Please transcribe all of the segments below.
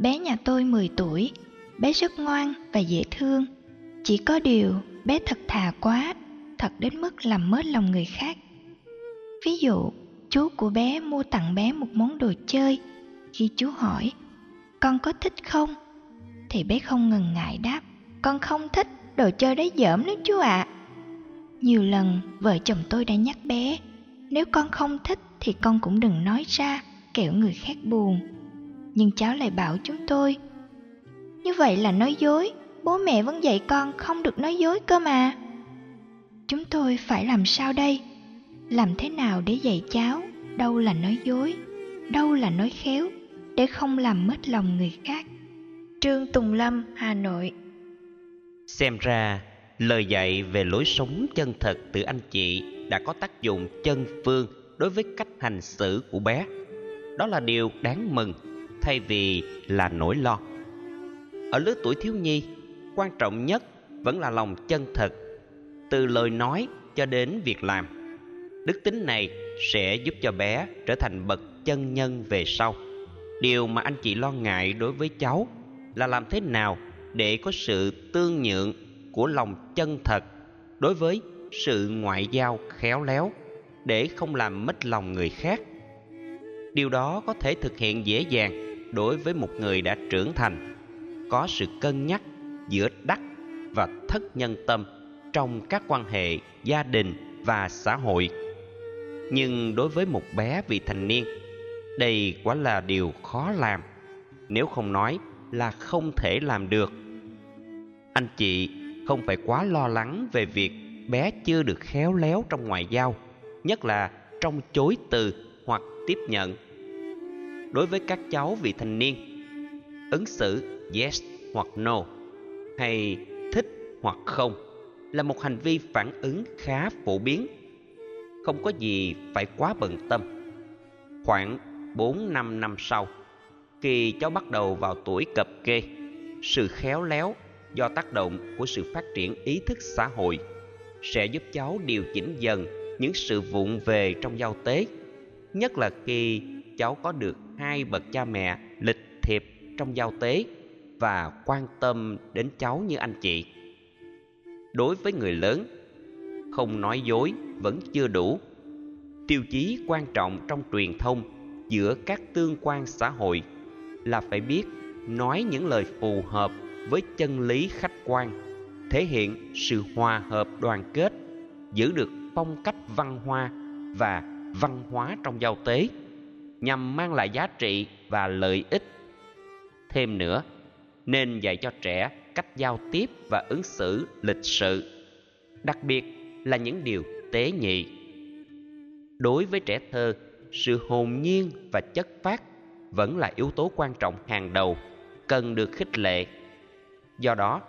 Bé nhà tôi 10 tuổi, bé rất ngoan và dễ thương. Chỉ có điều bé thật thà quá, thật đến mức làm mất lòng người khác. Ví dụ, chú của bé mua tặng bé một món đồ chơi. Khi chú hỏi, con có thích không? Thì bé không ngần ngại đáp, con không thích, đồ chơi đấy dởm lắm chú ạ. À. Nhiều lần vợ chồng tôi đã nhắc bé, nếu con không thích thì con cũng đừng nói ra, kẻo người khác buồn. Nhưng cháu lại bảo chúng tôi, như vậy là nói dối, bố mẹ vẫn dạy con không được nói dối cơ mà. Chúng tôi phải làm sao đây? Làm thế nào để dạy cháu đâu là nói dối, đâu là nói khéo, để không làm mất lòng người khác? Trương Tùng Lâm, Hà Nội Xem ra, lời dạy về lối sống chân thật từ anh chị đã có tác dụng chân phương đối với cách hành xử của bé. Đó là điều đáng mừng thay vì là nỗi lo. Ở lứa tuổi thiếu nhi, quan trọng nhất vẫn là lòng chân thật, từ lời nói cho đến việc làm. Đức tính này sẽ giúp cho bé trở thành bậc chân nhân về sau. Điều mà anh chị lo ngại đối với cháu là làm thế nào để có sự tương nhượng của lòng chân thật đối với sự ngoại giao khéo léo để không làm mất lòng người khác điều đó có thể thực hiện dễ dàng đối với một người đã trưởng thành, có sự cân nhắc giữa đắc và thất nhân tâm trong các quan hệ gia đình và xã hội. Nhưng đối với một bé vị thành niên, đây quả là điều khó làm, nếu không nói là không thể làm được. Anh chị không phải quá lo lắng về việc bé chưa được khéo léo trong ngoại giao, nhất là trong chối từ hoặc tiếp nhận đối với các cháu vị thành niên. Ứng xử yes hoặc no, hay thích hoặc không, là một hành vi phản ứng khá phổ biến. Không có gì phải quá bận tâm. Khoảng bốn năm năm sau, khi cháu bắt đầu vào tuổi cập kê, sự khéo léo do tác động của sự phát triển ý thức xã hội sẽ giúp cháu điều chỉnh dần những sự vụng về trong giao tế, nhất là khi cháu có được hai bậc cha mẹ lịch thiệp trong giao tế và quan tâm đến cháu như anh chị. Đối với người lớn, không nói dối vẫn chưa đủ. Tiêu chí quan trọng trong truyền thông giữa các tương quan xã hội là phải biết nói những lời phù hợp với chân lý khách quan, thể hiện sự hòa hợp đoàn kết, giữ được phong cách văn hoa và văn hóa trong giao tế nhằm mang lại giá trị và lợi ích. Thêm nữa, nên dạy cho trẻ cách giao tiếp và ứng xử lịch sự, đặc biệt là những điều tế nhị. Đối với trẻ thơ, sự hồn nhiên và chất phát vẫn là yếu tố quan trọng hàng đầu cần được khích lệ. Do đó,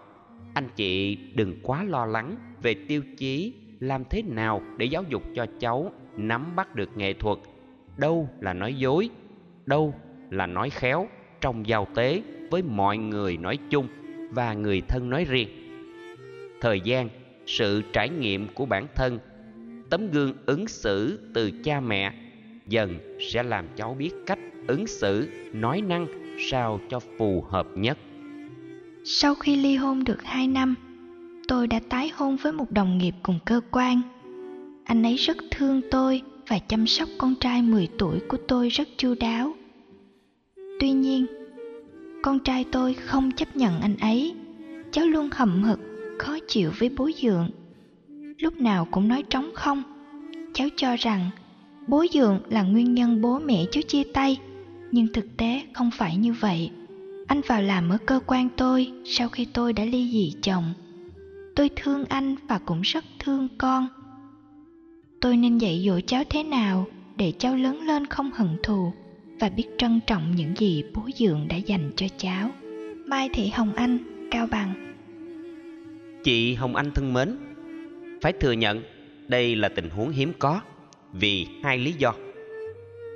anh chị đừng quá lo lắng về tiêu chí làm thế nào để giáo dục cho cháu nắm bắt được nghệ thuật đâu là nói dối, đâu là nói khéo trong giao tế với mọi người nói chung và người thân nói riêng. Thời gian, sự trải nghiệm của bản thân, tấm gương ứng xử từ cha mẹ dần sẽ làm cháu biết cách ứng xử, nói năng sao cho phù hợp nhất. Sau khi ly hôn được hai năm, tôi đã tái hôn với một đồng nghiệp cùng cơ quan. Anh ấy rất thương tôi và chăm sóc con trai 10 tuổi của tôi rất chu đáo. Tuy nhiên, con trai tôi không chấp nhận anh ấy. Cháu luôn hậm hực, khó chịu với bố dượng. Lúc nào cũng nói trống không. Cháu cho rằng bố dượng là nguyên nhân bố mẹ cháu chia tay, nhưng thực tế không phải như vậy. Anh vào làm ở cơ quan tôi sau khi tôi đã ly dị chồng. Tôi thương anh và cũng rất thương con tôi nên dạy dỗ cháu thế nào để cháu lớn lên không hận thù và biết trân trọng những gì bố dượng đã dành cho cháu. Mai thị hồng anh, cao bằng. Chị hồng anh thân mến, phải thừa nhận đây là tình huống hiếm có vì hai lý do.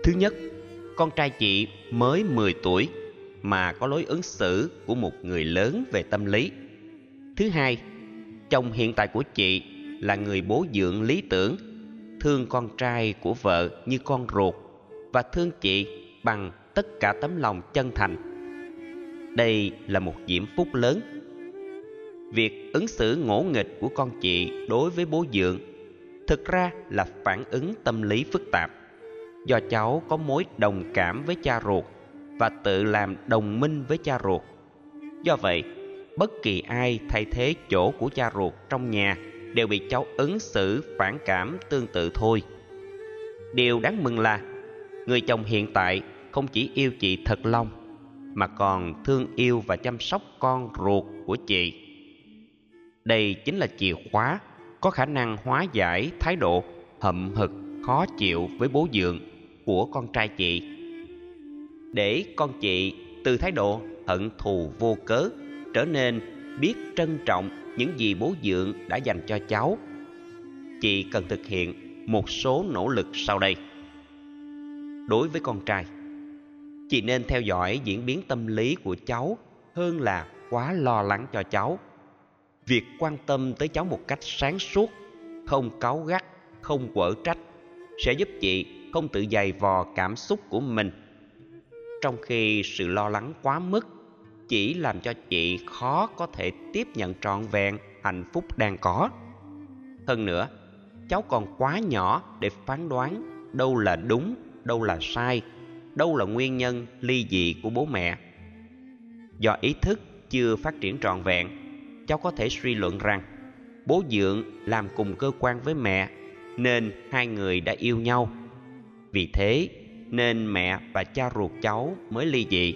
Thứ nhất, con trai chị mới 10 tuổi mà có lối ứng xử của một người lớn về tâm lý. Thứ hai, chồng hiện tại của chị là người bố dượng lý tưởng thương con trai của vợ như con ruột và thương chị bằng tất cả tấm lòng chân thành. Đây là một diễm phúc lớn. Việc ứng xử ngỗ nghịch của con chị đối với bố dượng thực ra là phản ứng tâm lý phức tạp. Do cháu có mối đồng cảm với cha ruột và tự làm đồng minh với cha ruột. Do vậy, bất kỳ ai thay thế chỗ của cha ruột trong nhà đều bị cháu ứng xử phản cảm tương tự thôi. Điều đáng mừng là, người chồng hiện tại không chỉ yêu chị thật lòng, mà còn thương yêu và chăm sóc con ruột của chị. Đây chính là chìa khóa có khả năng hóa giải thái độ hậm hực khó chịu với bố dượng của con trai chị. Để con chị từ thái độ hận thù vô cớ trở nên biết trân trọng những gì bố dượng đã dành cho cháu. Chị cần thực hiện một số nỗ lực sau đây. Đối với con trai, chị nên theo dõi diễn biến tâm lý của cháu hơn là quá lo lắng cho cháu. Việc quan tâm tới cháu một cách sáng suốt, không cáu gắt, không quở trách sẽ giúp chị không tự dày vò cảm xúc của mình. Trong khi sự lo lắng quá mức chỉ làm cho chị khó có thể tiếp nhận trọn vẹn hạnh phúc đang có. Hơn nữa, cháu còn quá nhỏ để phán đoán đâu là đúng, đâu là sai, đâu là nguyên nhân ly dị của bố mẹ. Do ý thức chưa phát triển trọn vẹn, cháu có thể suy luận rằng bố dượng làm cùng cơ quan với mẹ nên hai người đã yêu nhau. Vì thế, nên mẹ và cha ruột cháu mới ly dị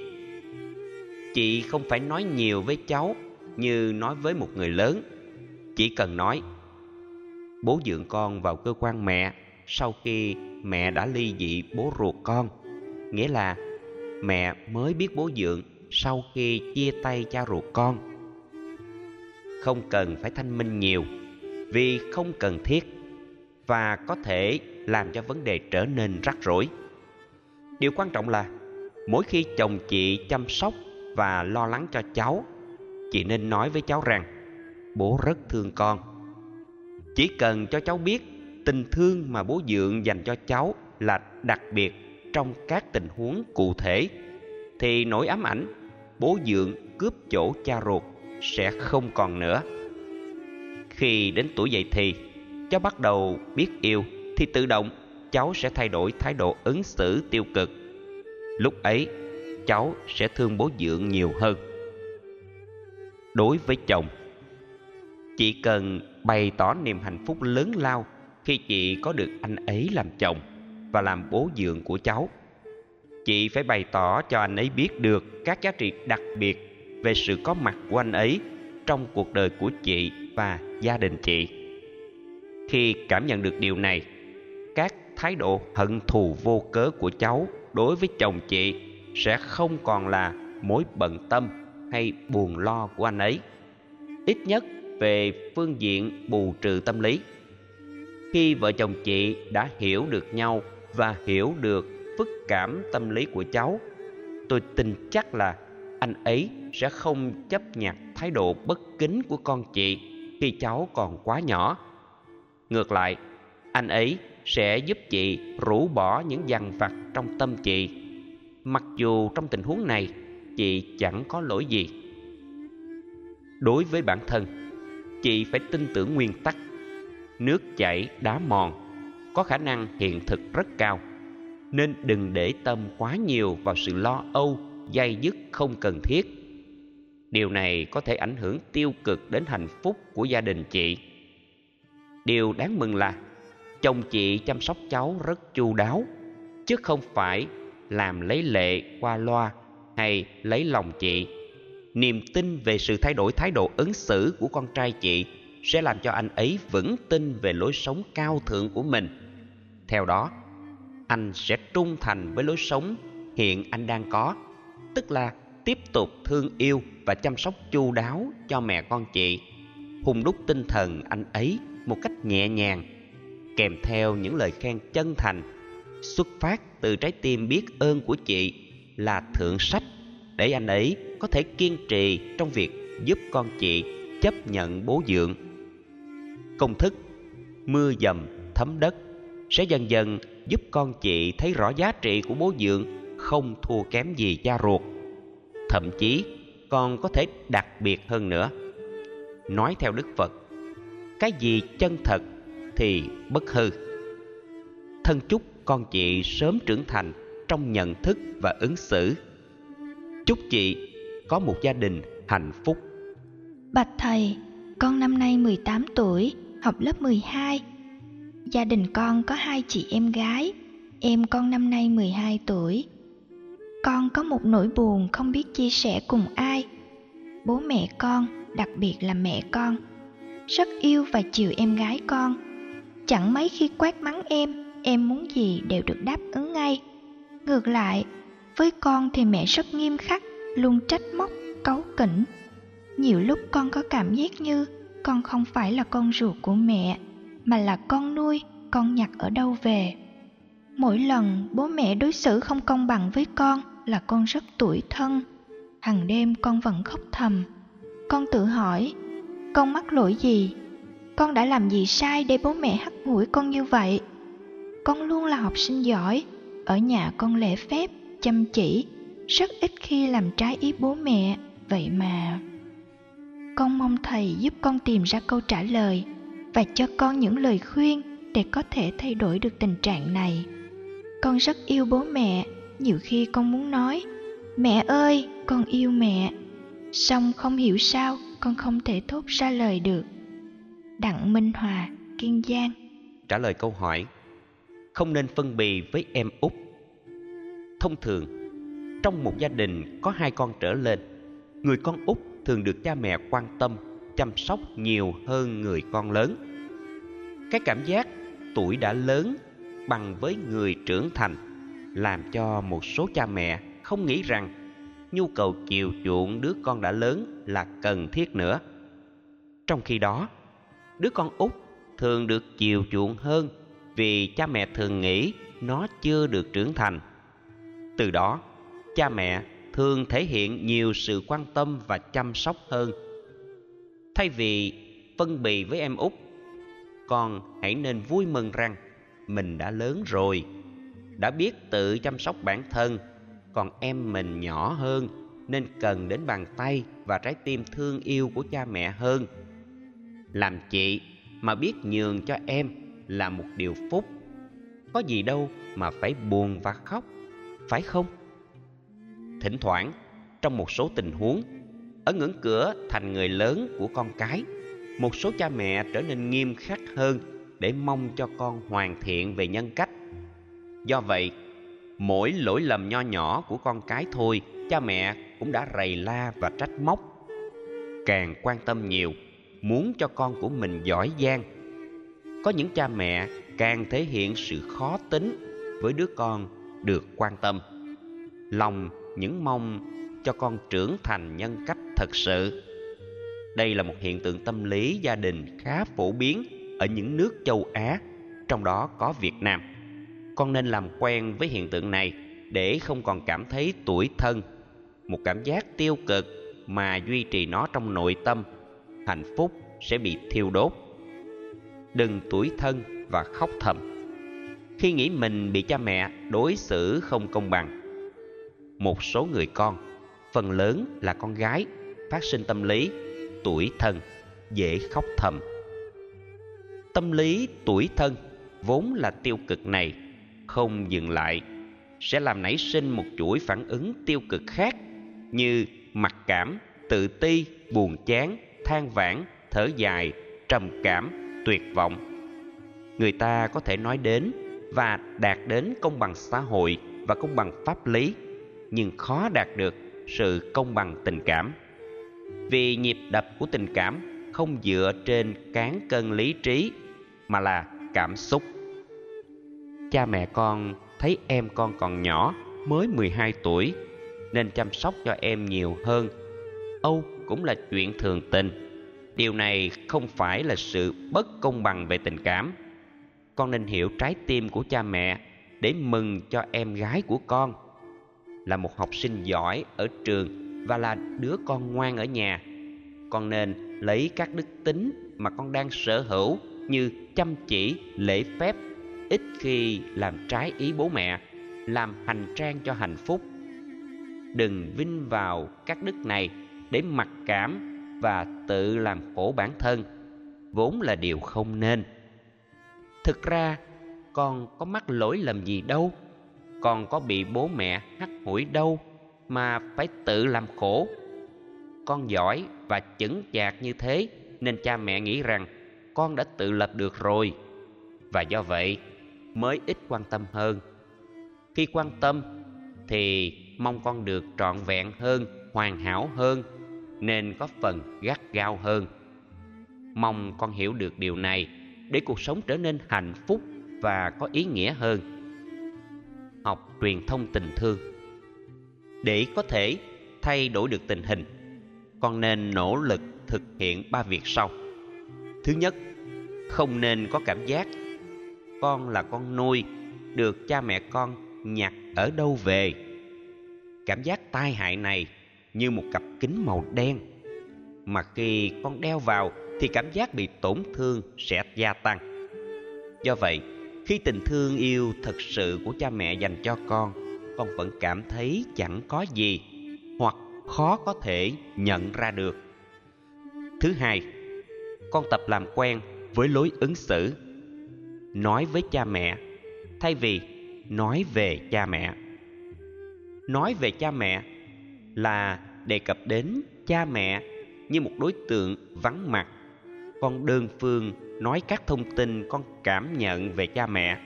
chị không phải nói nhiều với cháu như nói với một người lớn. Chỉ cần nói, bố dượng con vào cơ quan mẹ, sau khi mẹ đã ly dị bố ruột con. Nghĩa là mẹ mới biết bố dượng sau khi chia tay cha ruột con. Không cần phải thanh minh nhiều, vì không cần thiết và có thể làm cho vấn đề trở nên rắc rối. Điều quan trọng là mỗi khi chồng chị chăm sóc và lo lắng cho cháu. Chị nên nói với cháu rằng, bố rất thương con. Chỉ cần cho cháu biết tình thương mà bố dượng dành cho cháu là đặc biệt trong các tình huống cụ thể, thì nỗi ám ảnh bố dượng cướp chỗ cha ruột sẽ không còn nữa. Khi đến tuổi dậy thì, cháu bắt đầu biết yêu, thì tự động cháu sẽ thay đổi thái độ ứng xử tiêu cực. Lúc ấy cháu sẽ thương bố dượng nhiều hơn. Đối với chồng chị cần bày tỏ niềm hạnh phúc lớn lao khi chị có được anh ấy làm chồng và làm bố dượng của cháu. Chị phải bày tỏ cho anh ấy biết được các giá trị đặc biệt về sự có mặt của anh ấy trong cuộc đời của chị và gia đình chị. Khi cảm nhận được điều này, các thái độ hận thù vô cớ của cháu đối với chồng chị sẽ không còn là mối bận tâm hay buồn lo của anh ấy. Ít nhất về phương diện bù trừ tâm lý. Khi vợ chồng chị đã hiểu được nhau và hiểu được phức cảm tâm lý của cháu, tôi tin chắc là anh ấy sẽ không chấp nhận thái độ bất kính của con chị khi cháu còn quá nhỏ. Ngược lại, anh ấy sẽ giúp chị rũ bỏ những dằn vặt trong tâm chị mặc dù trong tình huống này, chị chẳng có lỗi gì. Đối với bản thân, chị phải tin tưởng nguyên tắc. Nước chảy đá mòn, có khả năng hiện thực rất cao. Nên đừng để tâm quá nhiều vào sự lo âu dây dứt không cần thiết. Điều này có thể ảnh hưởng tiêu cực đến hạnh phúc của gia đình chị. Điều đáng mừng là, chồng chị chăm sóc cháu rất chu đáo, chứ không phải làm lấy lệ qua loa hay lấy lòng chị. Niềm tin về sự thay đổi thái độ ứng xử của con trai chị sẽ làm cho anh ấy vững tin về lối sống cao thượng của mình. Theo đó, anh sẽ trung thành với lối sống hiện anh đang có, tức là tiếp tục thương yêu và chăm sóc chu đáo cho mẹ con chị, hùng đúc tinh thần anh ấy một cách nhẹ nhàng, kèm theo những lời khen chân thành xuất phát từ trái tim biết ơn của chị là thượng sách để anh ấy có thể kiên trì trong việc giúp con chị chấp nhận bố dượng. Công thức, mưa dầm, thấm đất sẽ dần dần giúp con chị thấy rõ giá trị của bố dượng, không thua kém gì cha ruột. Thậm chí còn có thể đặc biệt hơn nữa. Nói theo đức phật, cái gì chân thật thì bất hư. Thân chúc con chị sớm trưởng thành trong nhận thức và ứng xử chúc chị có một gia đình hạnh phúc Bạch thầy, con năm nay 18 tuổi, học lớp 12. Gia đình con có hai chị em gái, em con năm nay 12 tuổi. Con có một nỗi buồn không biết chia sẻ cùng ai. Bố mẹ con, đặc biệt là mẹ con, rất yêu và chiều em gái con. Chẳng mấy khi quát mắng em, em muốn gì đều được đáp ứng ngay. Ngược lại, với con thì mẹ rất nghiêm khắc, luôn trách móc, cấu kỉnh. Nhiều lúc con có cảm giác như con không phải là con ruột của mẹ, mà là con nuôi, con nhặt ở đâu về. Mỗi lần bố mẹ đối xử không công bằng với con là con rất tủi thân. Hằng đêm con vẫn khóc thầm. Con tự hỏi, con mắc lỗi gì? Con đã làm gì sai để bố mẹ hắt mũi con như vậy? Con luôn là học sinh giỏi, ở nhà con lễ phép, chăm chỉ, rất ít khi làm trái ý bố mẹ, vậy mà... Con mong thầy giúp con tìm ra câu trả lời và cho con những lời khuyên để có thể thay đổi được tình trạng này. Con rất yêu bố mẹ, nhiều khi con muốn nói Mẹ ơi, con yêu mẹ. song không hiểu sao con không thể thốt ra lời được. Đặng Minh Hòa, Kiên Giang Trả lời câu hỏi không nên phân bì với em út Thông thường, trong một gia đình có hai con trở lên Người con út thường được cha mẹ quan tâm, chăm sóc nhiều hơn người con lớn. Cái cảm giác tuổi đã lớn bằng với người trưởng thành làm cho một số cha mẹ không nghĩ rằng nhu cầu chiều chuộng đứa con đã lớn là cần thiết nữa. Trong khi đó, đứa con út thường được chiều chuộng hơn vì cha mẹ thường nghĩ nó chưa được trưởng thành. Từ đó, cha mẹ thường thể hiện nhiều sự quan tâm và chăm sóc hơn. Thay vì phân bì với em út con hãy nên vui mừng rằng mình đã lớn rồi đã biết tự chăm sóc bản thân. Còn em mình nhỏ hơn nên cần đến bàn tay và trái tim thương yêu của cha mẹ hơn. Làm chị mà biết nhường cho em là một điều phúc có gì đâu mà phải buồn và khóc phải không Thỉnh thoảng, trong một số tình huống, ở ngưỡng cửa thành người lớn của con cái, một số cha mẹ trở nên nghiêm khắc hơn để mong cho con hoàn thiện về nhân cách. Do vậy, mỗi lỗi lầm nho nhỏ của con cái thôi, cha mẹ cũng đã rầy la và trách móc. Càng quan tâm nhiều, muốn cho con của mình giỏi giang. Có những cha mẹ càng thể hiện sự khó tính với đứa con được quan tâm. Lòng những mong cho con trưởng thành nhân cách thật sự. Đây là một hiện tượng tâm lý gia đình khá phổ biến ở những nước châu Á, trong đó có Việt Nam. Con nên làm quen với hiện tượng này để không còn cảm thấy tuổi thân, một cảm giác tiêu cực mà duy trì nó trong nội tâm, hạnh phúc sẽ bị thiêu đốt. Đừng tuổi thân và khóc thầm. Khi nghĩ mình bị cha mẹ đối xử không công bằng, một số người con, phần lớn là con gái, phát sinh tâm lý tuổi thân, dễ khóc thầm. Tâm lý tuổi thân vốn là tiêu cực này không dừng lại sẽ làm nảy sinh một chuỗi phản ứng tiêu cực khác như mặc cảm, tự ti, buồn chán, than vãn, thở dài, trầm cảm, tuyệt vọng. Người ta có thể nói đến và đạt đến công bằng xã hội và công bằng pháp lý, nhưng khó đạt được sự công bằng tình cảm. Vì nhịp đập của tình cảm không dựa trên cán cân lý trí, mà là cảm xúc. Cha mẹ con thấy em con còn nhỏ, mới 12 tuổi, nên chăm sóc cho em nhiều hơn. Âu cũng là chuyện thường tình điều này không phải là sự bất công bằng về tình cảm. Con nên hiểu trái tim của cha mẹ để mừng cho em gái của con. Là một học sinh giỏi ở trường và là đứa con ngoan ở nhà, con nên lấy các đức tính mà con đang sở hữu như chăm chỉ, lễ phép, ít khi làm trái ý bố mẹ, làm hành trang cho hạnh phúc. Đừng vinh vào các đức này để mặc cảm và tự làm khổ bản thân, vốn là điều không nên. Thực ra con có mắc lỗi lầm gì đâu con có bị bố mẹ hắt hủi đâu mà phải tự làm khổ. Con giỏi và chững chạc như thế nên cha mẹ nghĩ rằng con đã tự lập được rồi, và do vậy mới ít quan tâm hơn. Khi quan tâm thì mong con được trọn vẹn hơn, hoàn hảo hơn nên có phần gắt gao hơn. Mong con hiểu được điều này để cuộc sống trở nên hạnh phúc và có ý nghĩa hơn. Học truyền thông tình thương. Để có thể thay đổi được tình hình, con nên nỗ lực thực hiện ba việc sau. Thứ nhất, không nên có cảm giác con là con nuôi được cha mẹ con nhặt ở đâu về. Cảm giác tai hại này như một cặp kính màu đen. Mà khi con đeo vào thì cảm giác bị tổn thương sẽ gia tăng. Do vậy, khi tình thương yêu thật sự của cha mẹ dành cho con con vẫn cảm thấy chẳng có gì hoặc khó có thể nhận ra được. Thứ hai, con tập làm quen với lối ứng xử. Nói với cha mẹ, thay vì nói về cha mẹ. Nói về cha mẹ là đề cập đến cha mẹ như một đối tượng vắng mặt. Con đơn phương nói các thông tin con cảm nhận về cha mẹ.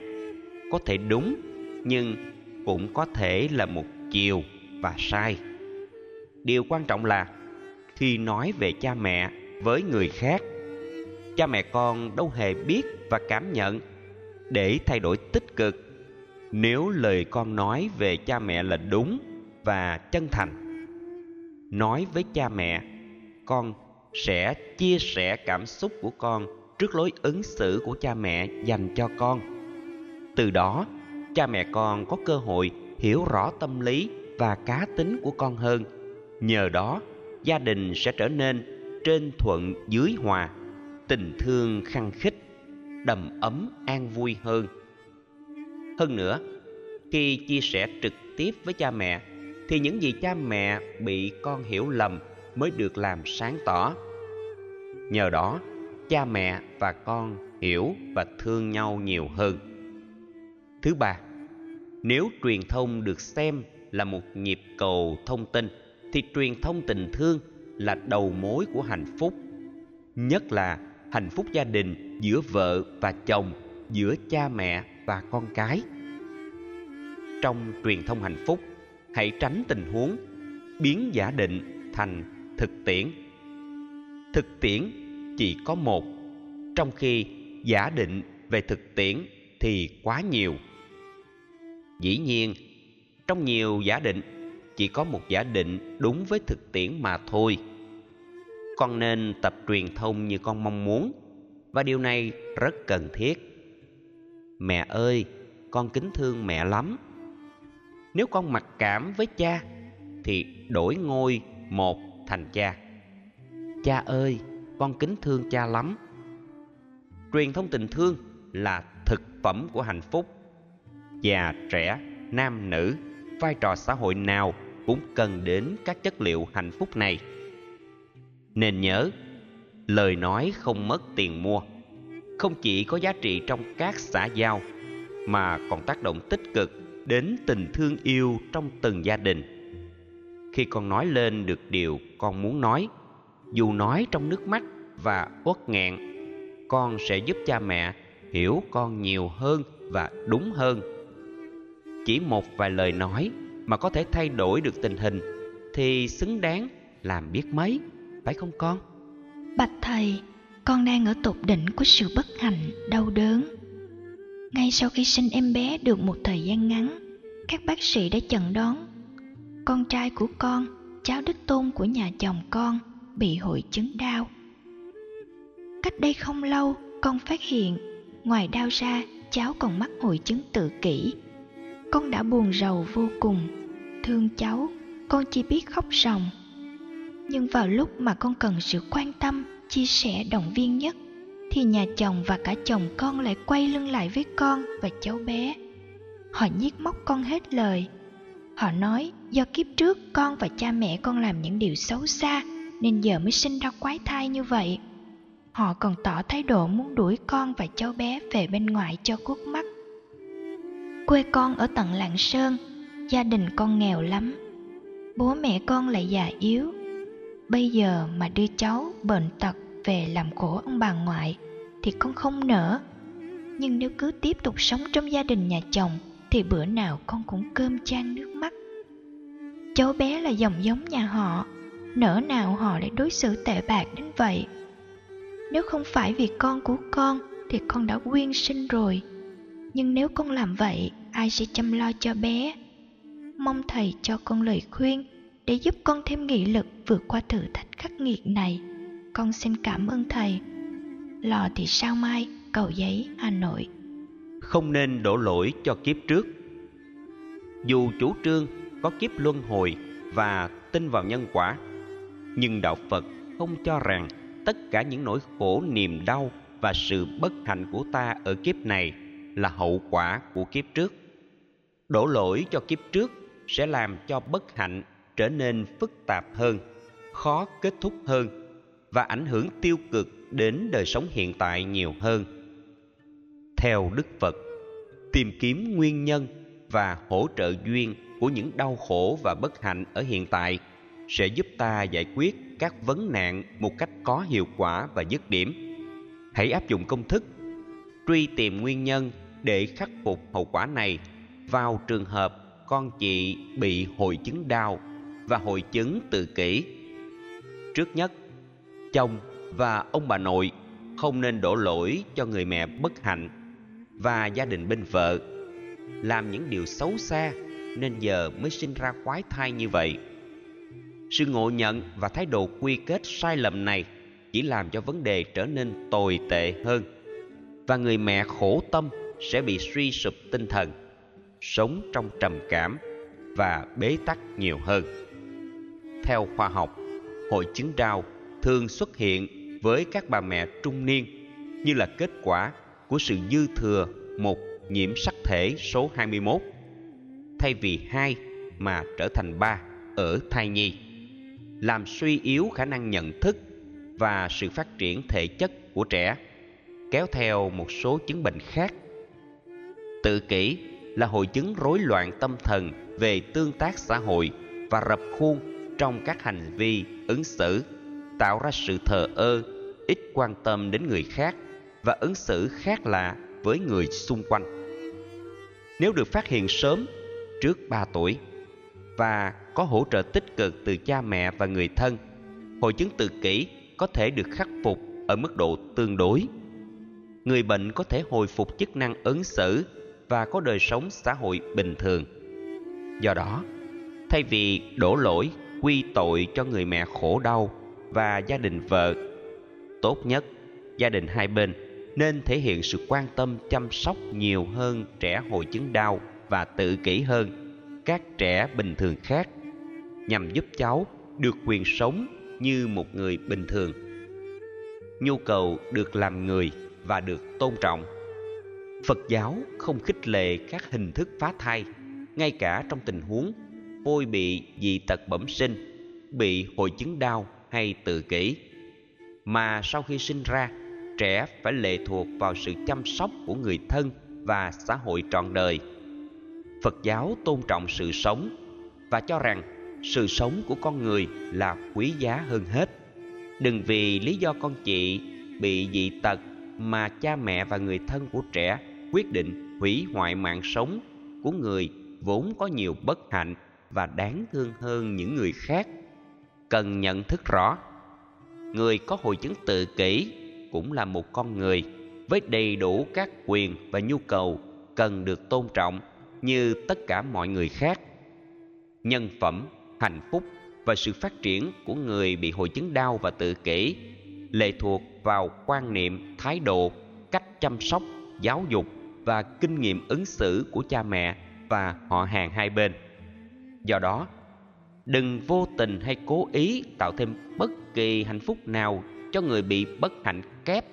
Có thể đúng, nhưng cũng có thể là một chiều và sai. Điều quan trọng là khi nói về cha mẹ với người khác, cha mẹ con đâu hề biết và cảm nhận. Để thay đổi tích cực, nếu lời con nói về cha mẹ là đúng và chân thành nói với cha mẹ con sẽ chia sẻ cảm xúc của con trước lối ứng xử của cha mẹ dành cho con. Từ đó cha mẹ con có cơ hội hiểu rõ tâm lý và cá tính của con hơn. Nhờ đó gia đình sẽ trở nên trên thuận dưới hòa tình thương khăng khích, đầm ấm an vui hơn. Hơn nữa khi chia sẻ trực tiếp với cha mẹ thì những gì cha mẹ bị con hiểu lầm mới được làm sáng tỏ. Nhờ đó, cha mẹ và con hiểu và thương nhau nhiều hơn. Thứ ba, nếu truyền thông được xem là một nhịp cầu thông tin, thì truyền thông tình thương là đầu mối của hạnh phúc, nhất là hạnh phúc gia đình giữa vợ và chồng, giữa cha mẹ và con cái. Trong truyền thông hạnh phúc hãy tránh tình huống biến giả định thành thực tiễn. Thực tiễn chỉ có một, trong khi giả định về thực tiễn thì quá nhiều. Dĩ nhiên, trong nhiều giả định, chỉ có một giả định đúng với thực tiễn mà thôi. Con nên tập truyền thông như con mong muốn, và điều này rất cần thiết. Mẹ ơi, con kính thương mẹ lắm nếu con mặc cảm với cha, thì đổi ngôi một thành cha. Cha ơi, con kính thương cha lắm. Truyền thông tình thương là thực phẩm của hạnh phúc. Già trẻ, nam nữ, vai trò xã hội nào cũng cần đến các chất liệu hạnh phúc này. Nên nhớ, lời nói không mất tiền mua. Không chỉ có giá trị trong các xã giao, mà còn tác động tích cực đến tình thương yêu trong từng gia đình. Khi con nói lên được điều con muốn nói, dù nói trong nước mắt và uất nghẹn, con sẽ giúp cha mẹ hiểu con nhiều hơn và đúng hơn. Chỉ một vài lời nói mà có thể thay đổi được tình hình thì xứng đáng làm biết mấy, phải không con? Bạch thầy, con đang ở tột đỉnh của sự bất hạnh, đau đớn ngay sau khi sinh em bé được một thời gian ngắn, các bác sĩ đã chẩn đoán con trai của con, cháu đích tôn của nhà chồng con bị hội chứng đau. Cách đây không lâu, con phát hiện ngoài đau ra, cháu còn mắc hội chứng tự kỷ. Con đã buồn rầu vô cùng, thương cháu, con chỉ biết khóc ròng. Nhưng vào lúc mà con cần sự quan tâm, chia sẻ, động viên nhất thì nhà chồng và cả chồng con lại quay lưng lại với con và cháu bé họ nhiếc móc con hết lời họ nói do kiếp trước con và cha mẹ con làm những điều xấu xa nên giờ mới sinh ra quái thai như vậy. Họ còn tỏ thái độ muốn đuổi con và cháu bé về bên ngoài cho khuất mắt. Quê con ở tận Lạng Sơn, gia đình con nghèo lắm. Bố mẹ con lại già yếu. Bây giờ mà đưa cháu bệnh tật về làm khổ ông bà ngoại thì con không nỡ. Nhưng nếu cứ tiếp tục sống trong gia đình nhà chồng thì bữa nào con cũng cơm chan nước mắt. Cháu bé là dòng giống nhà họ, nỡ nào họ lại đối xử tệ bạc đến vậy. Nếu không phải vì con của con thì con đã quyên sinh rồi. Nhưng nếu con làm vậy, ai sẽ chăm lo cho bé? Mong thầy cho con lời khuyên để giúp con thêm nghị lực vượt qua thử thách khắc nghiệt này. Con xin cảm ơn thầy. Lò thì sao mai, cầu giấy, Hà Nội. Không nên đổ lỗi cho kiếp trước. Dù chủ trương có kiếp luân hồi và tin vào nhân quả, nhưng đạo Phật không cho rằng tất cả những nỗi khổ niềm đau và sự bất hạnh của ta ở kiếp này là hậu quả của kiếp trước đổ lỗi cho kiếp trước sẽ làm cho bất hạnh trở nên phức tạp hơn khó kết thúc hơn và ảnh hưởng tiêu cực đến đời sống hiện tại nhiều hơn. Theo đức phật, tìm kiếm nguyên nhân và hỗ trợ duyên của những đau khổ và bất hạnh ở hiện tại sẽ giúp ta giải quyết các vấn nạn một cách có hiệu quả và dứt điểm. Hãy áp dụng công thức truy tìm nguyên nhân để khắc phục hậu quả này vào trường hợp con chị bị hội chứng đau và hội chứng tự kỷ. Trước nhất chồng và ông bà nội không nên đổ lỗi cho người mẹ bất hạnh và gia đình bên vợ. Làm những điều xấu xa nên giờ mới sinh ra quái thai như vậy. Sự ngộ nhận và thái độ quy kết sai lầm này chỉ làm cho vấn đề trở nên tồi tệ hơn và người mẹ khổ tâm sẽ bị suy sụp tinh thần, sống trong trầm cảm và bế tắc nhiều hơn. Theo khoa học, hội chứng đau thường xuất hiện với các bà mẹ trung niên như là kết quả của sự dư thừa một nhiễm sắc thể số 21 thay vì hai mà trở thành ba ở thai nhi, làm suy yếu khả năng nhận thức và sự phát triển thể chất của trẻ, kéo theo một số chứng bệnh khác. Tự kỷ là hội chứng rối loạn tâm thần về tương tác xã hội và rập khuôn trong các hành vi ứng xử tạo ra sự thờ ơ, ít quan tâm đến người khác và ứng xử khác lạ với người xung quanh. Nếu được phát hiện sớm trước 3 tuổi và có hỗ trợ tích cực từ cha mẹ và người thân, hội chứng tự kỷ có thể được khắc phục ở mức độ tương đối. Người bệnh có thể hồi phục chức năng ứng xử và có đời sống xã hội bình thường. Do đó, thay vì đổ lỗi, quy tội cho người mẹ khổ đau và gia đình vợ. Tốt nhất, gia đình hai bên nên thể hiện sự quan tâm chăm sóc nhiều hơn trẻ hội chứng đau và tự kỷ hơn các trẻ bình thường khác, nhằm giúp cháu được quyền sống như một người bình thường. Nhu cầu được làm người và được tôn trọng. Phật giáo không khích lệ các hình thức phá thai, ngay cả trong tình huống phôi bị dị tật bẩm sinh, bị hội chứng đau hay tự kỷ. Mà sau khi sinh ra, trẻ phải lệ thuộc vào sự chăm sóc của người thân và xã hội trọn đời. Phật giáo tôn trọng sự sống và cho rằng sự sống của con người là quý giá hơn hết. Đừng vì lý do con chị bị dị tật mà cha mẹ và người thân của trẻ quyết định hủy hoại mạng sống của người vốn có nhiều bất hạnh và đáng thương hơn những người khác cần nhận thức rõ. Người có hội chứng tự kỷ cũng là một con người với đầy đủ các quyền và nhu cầu cần được tôn trọng như tất cả mọi người khác. Nhân phẩm, hạnh phúc và sự phát triển của người bị hội chứng đau và tự kỷ lệ thuộc vào quan niệm, thái độ, cách chăm sóc, giáo dục và kinh nghiệm ứng xử của cha mẹ và họ hàng hai bên. Do đó đừng vô tình hay cố ý tạo thêm bất kỳ hạnh phúc nào cho người bị bất hạnh kép,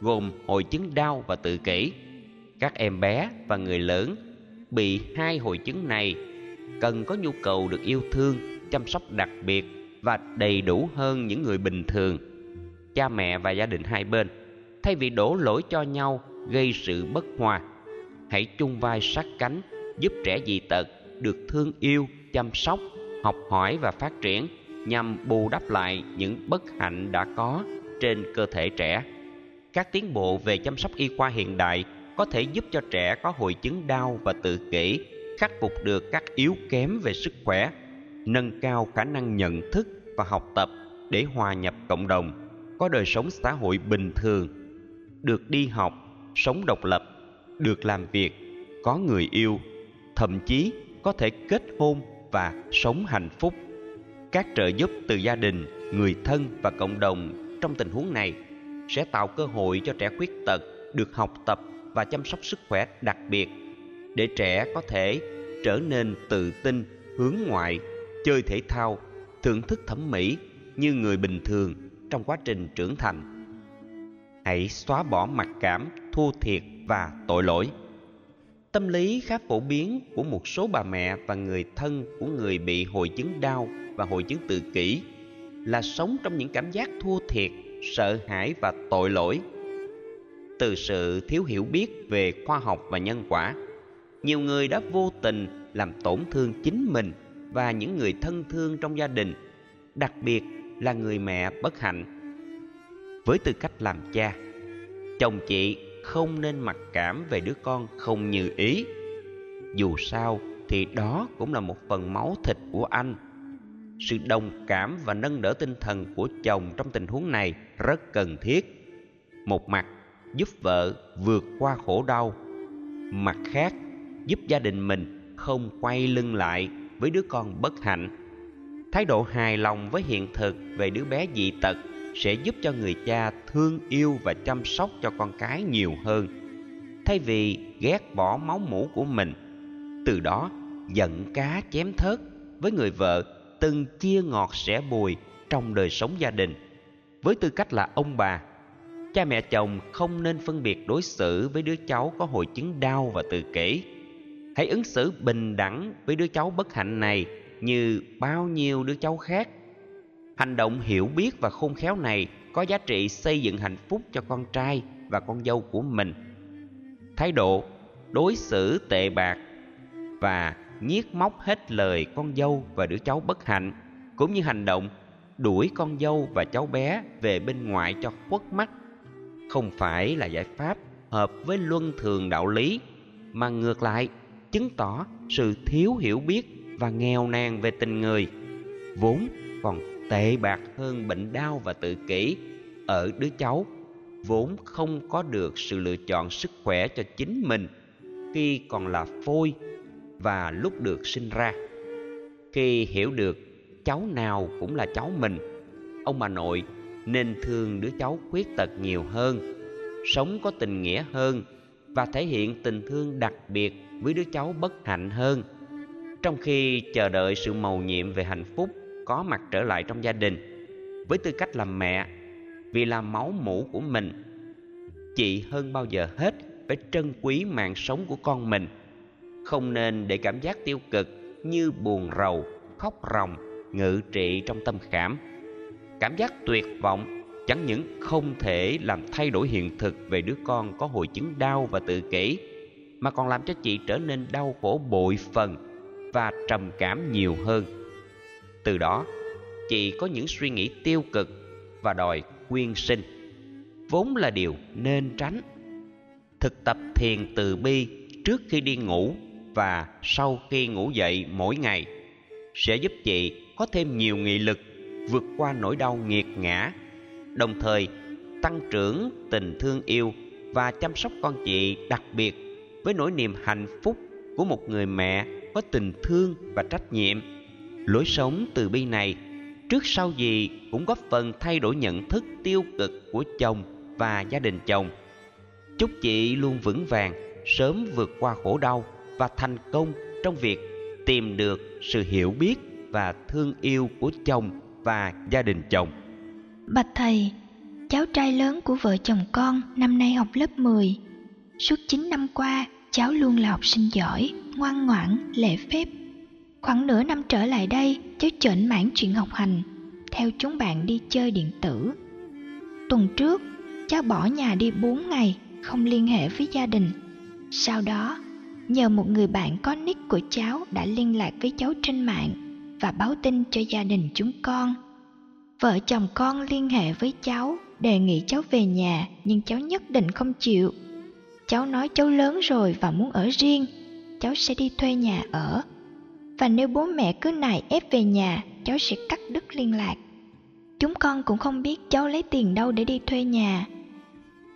gồm hội chứng đau và tự kỷ. Các em bé và người lớn bị hai hội chứng này cần có nhu cầu được yêu thương, chăm sóc đặc biệt và đầy đủ hơn những người bình thường. Cha mẹ và gia đình hai bên, thay vì đổ lỗi cho nhau, gây sự bất hòa, hãy chung vai sát cánh, giúp trẻ dị tật được thương yêu, chăm sóc học hỏi và phát triển nhằm bù đắp lại những bất hạnh đã có trên cơ thể trẻ. Các tiến bộ về chăm sóc y khoa hiện đại có thể giúp cho trẻ có hội chứng đau và tự kỷ, khắc phục được các yếu kém về sức khỏe, nâng cao khả năng nhận thức và học tập để hòa nhập cộng đồng, có đời sống xã hội bình thường, được đi học, sống độc lập, được làm việc, có người yêu, thậm chí có thể kết hôn và sống hạnh phúc. Các trợ giúp từ gia đình, người thân và cộng đồng trong tình huống này sẽ tạo cơ hội cho trẻ khuyết tật được học tập và chăm sóc sức khỏe đặc biệt, để trẻ có thể trở nên tự tin, hướng ngoại, chơi thể thao, thưởng thức thẩm mỹ như người bình thường trong quá trình trưởng thành. Hãy xóa bỏ mặc cảm, thua thiệt và tội lỗi tâm lý khá phổ biến của một số bà mẹ và người thân của người bị hội chứng đau và hội chứng tự kỷ là sống trong những cảm giác thua thiệt, sợ hãi và tội lỗi. Từ sự thiếu hiểu biết về khoa học và nhân quả, nhiều người đã vô tình làm tổn thương chính mình và những người thân thương trong gia đình, đặc biệt là người mẹ bất hạnh. Với tư cách làm cha, chồng chị không nên mặc cảm về đứa con không như ý. Dù sao thì đó cũng là một phần máu thịt của anh. Sự đồng cảm và nâng đỡ tinh thần của chồng trong tình huống này rất cần thiết. Một mặt giúp vợ vượt qua khổ đau, mặt khác giúp gia đình mình không quay lưng lại với đứa con bất hạnh. Thái độ hài lòng với hiện thực về đứa bé dị tật sẽ giúp cho người cha thương yêu và chăm sóc cho con cái nhiều hơn. Thay vì ghét bỏ máu mủ của mình, từ đó giận cá chém thớt với người vợ từng chia ngọt sẻ bùi trong đời sống gia đình. Với tư cách là ông bà, cha mẹ chồng không nên phân biệt đối xử với đứa cháu có hội chứng đau và tự kỷ. Hãy ứng xử bình đẳng với đứa cháu bất hạnh này như bao nhiêu đứa cháu khác hành động hiểu biết và khôn khéo này có giá trị xây dựng hạnh phúc cho con trai và con dâu của mình. Thái độ, đối xử tệ bạc và nhiếc móc hết lời con dâu và đứa cháu bất hạnh, cũng như hành động đuổi con dâu và cháu bé về bên ngoài cho khuất mắt, không phải là giải pháp hợp với luân thường đạo lý, mà ngược lại chứng tỏ sự thiếu hiểu biết và nghèo nàn về tình người, vốn còn tệ bạc hơn bệnh đau và tự kỷ. Ở đứa cháu, vốn không có được sự lựa chọn sức khỏe cho chính mình, khi còn là phôi và lúc được sinh ra. Khi hiểu được cháu nào cũng là cháu mình, ông bà nội nên thương đứa cháu khuyết tật nhiều hơn, sống có tình nghĩa hơn và thể hiện tình thương đặc biệt với đứa cháu bất hạnh hơn. Trong khi chờ đợi sự mầu nhiệm về hạnh phúc có mặt trở lại trong gia đình với tư cách làm mẹ vì là máu mủ của mình. Chị hơn bao giờ hết phải trân quý mạng sống của con mình. Không nên để cảm giác tiêu cực như buồn rầu, khóc ròng, ngự trị trong tâm khảm. Cảm giác tuyệt vọng chẳng những không thể làm thay đổi hiện thực về đứa con có hội chứng đau và tự kỷ, mà còn làm cho chị trở nên đau khổ bội phần và trầm cảm nhiều hơn từ đó chị có những suy nghĩ tiêu cực và đòi quyên sinh vốn là điều nên tránh. Thực tập thiền từ bi trước khi đi ngủ và sau khi ngủ dậy mỗi ngày sẽ giúp chị có thêm nhiều nghị lực vượt qua nỗi đau nghiệt ngã, đồng thời tăng trưởng tình thương yêu và chăm sóc con chị đặc biệt với nỗi niềm hạnh phúc của một người mẹ có tình thương và trách nhiệm lối sống từ bi này trước sau gì cũng góp phần thay đổi nhận thức tiêu cực của chồng và gia đình chồng chúc chị luôn vững vàng sớm vượt qua khổ đau và thành công trong việc tìm được sự hiểu biết và thương yêu của chồng và gia đình chồng. Bạch thầy, cháu trai lớn của vợ chồng con năm nay học lớp 10. Suốt 9 năm qua, cháu luôn là học sinh giỏi, ngoan ngoãn, lễ phép. Khoảng nửa năm trở lại đây, cháu chểnh mãn chuyện học hành. theo chúng bạn đi chơi điện tử. Tuần trước, cháu bỏ nhà đi 4 ngày, không liên hệ với gia đình. Sau đó, nhờ một người bạn có nick của cháu đã liên lạc với cháu trên mạng và báo tin cho gia đình chúng con. Vợ chồng con liên hệ với cháu, đề nghị cháu về nhà nhưng cháu nhất định không chịu. Cháu nói cháu lớn rồi và muốn ở riêng, cháu sẽ đi thuê nhà ở. Và nếu bố mẹ cứ nài ép về nhà, cháu sẽ cắt đứt liên lạc. Chúng con cũng không biết cháu lấy tiền đâu để đi thuê nhà.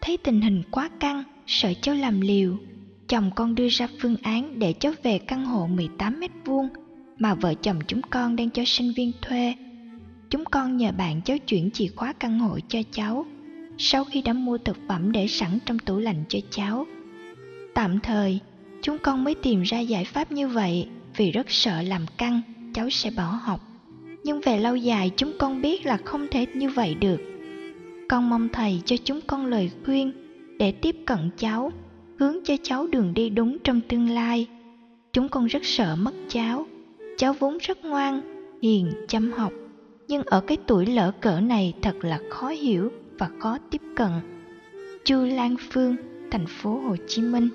Thấy tình hình quá căng, sợ cháu làm liều, chồng con đưa ra phương án để cháu về căn hộ 18 mét vuông mà vợ chồng chúng con đang cho sinh viên thuê. Chúng con nhờ bạn cháu chuyển chìa khóa căn hộ cho cháu sau khi đã mua thực phẩm để sẵn trong tủ lạnh cho cháu. Tạm thời, chúng con mới tìm ra giải pháp như vậy vì rất sợ làm căng, cháu sẽ bỏ học. Nhưng về lâu dài chúng con biết là không thể như vậy được. Con mong thầy cho chúng con lời khuyên để tiếp cận cháu, hướng cho cháu đường đi đúng trong tương lai. Chúng con rất sợ mất cháu. Cháu vốn rất ngoan, hiền, chăm học. Nhưng ở cái tuổi lỡ cỡ này thật là khó hiểu và khó tiếp cận. Chu Lan Phương, thành phố Hồ Chí Minh.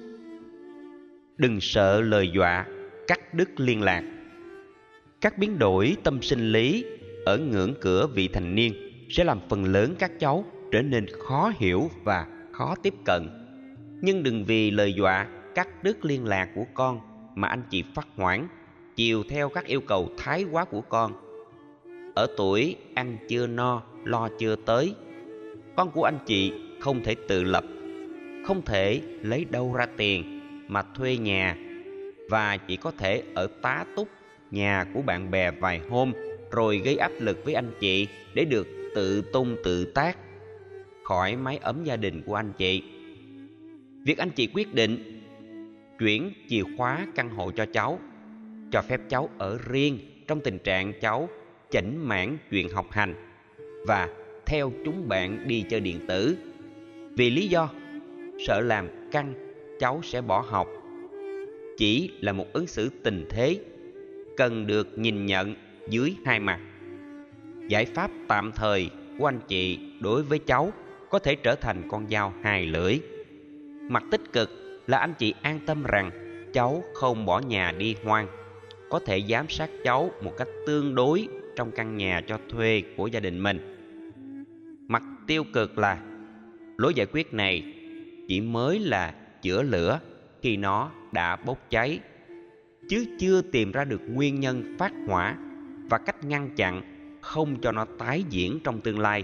Đừng sợ lời dọa, cắt đứt liên lạc. Các biến đổi tâm sinh lý ở ngưỡng cửa vị thành niên sẽ làm phần lớn các cháu trở nên khó hiểu và khó tiếp cận. Nhưng đừng vì lời dọa cắt đứt liên lạc của con mà anh chị phát hoảng, chiều theo các yêu cầu thái quá của con. Ở tuổi ăn chưa no, lo chưa tới, con của anh chị không thể tự lập, không thể lấy đâu ra tiền mà thuê nhà và chỉ có thể ở tá túc nhà của bạn bè vài hôm rồi gây áp lực với anh chị để được tự tung tự tác khỏi mái ấm gia đình của anh chị. Việc anh chị quyết định chuyển chìa khóa căn hộ cho cháu, cho phép cháu ở riêng trong tình trạng cháu chỉnh mãn chuyện học hành và theo chúng bạn đi chơi điện tử. Vì lý do sợ làm căng cháu sẽ bỏ học. Chỉ là một ứng xử tình thế cần được nhìn nhận dưới hai mặt. Giải pháp tạm thời của anh chị đối với cháu có thể trở thành con dao hai lưỡi. Mặt tích cực là anh chị an tâm rằng cháu không bỏ nhà đi hoang, có thể giám sát cháu một cách tương đối trong căn nhà cho thuê của gia đình mình. Mặt tiêu cực là lối giải quyết này chỉ mới là chữa lửa khi nó đã bốc cháy, chứ chưa tìm ra được nguyên nhân phát hỏa và cách ngăn chặn không cho nó tái diễn trong tương lai.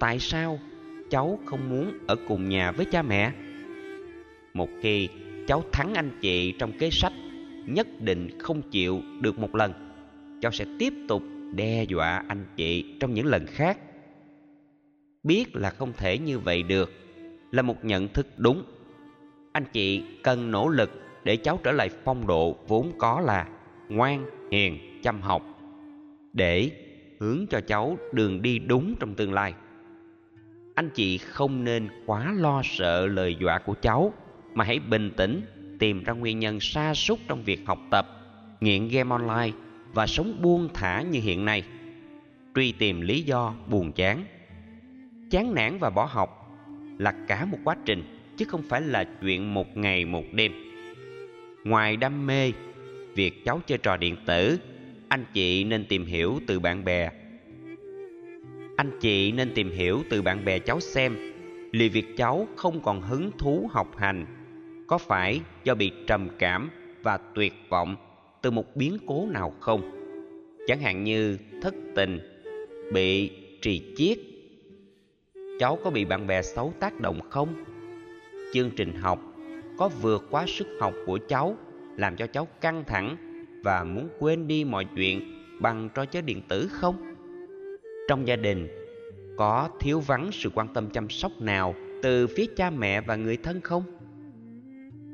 Tại sao cháu không muốn ở cùng nhà với cha mẹ? Một khi cháu thắng anh chị trong kế sách, nhất định không chịu được một lần. Cháu sẽ tiếp tục đe dọa anh chị trong những lần khác. Biết là không thể như vậy được là một nhận thức đúng anh chị cần nỗ lực để cháu trở lại phong độ vốn có là ngoan, hiền, chăm học, để hướng cho cháu đường đi đúng trong tương lai. Anh chị không nên quá lo sợ lời dọa của cháu, mà hãy bình tĩnh tìm ra nguyên nhân sa sút trong việc học tập, nghiện game online và sống buông thả như hiện nay. Truy tìm lý do buồn chán. Chán nản và bỏ học là cả một quá trình chứ không phải là chuyện một ngày một đêm. Ngoài đam mê, việc cháu chơi trò điện tử, anh chị nên tìm hiểu từ bạn bè. Anh chị nên tìm hiểu từ bạn bè cháu xem liệu việc cháu không còn hứng thú học hành có phải do bị trầm cảm và tuyệt vọng từ một biến cố nào không? Chẳng hạn như thất tình, bị trì chiết. Cháu có bị bạn bè xấu tác động không? Chương trình học, có vượt quá sức học của cháu, làm cho cháu căng thẳng và muốn quên đi mọi chuyện bằng trò chơi điện tử không? Trong gia đình, có thiếu vắng sự quan tâm chăm sóc nào từ phía cha mẹ và người thân không?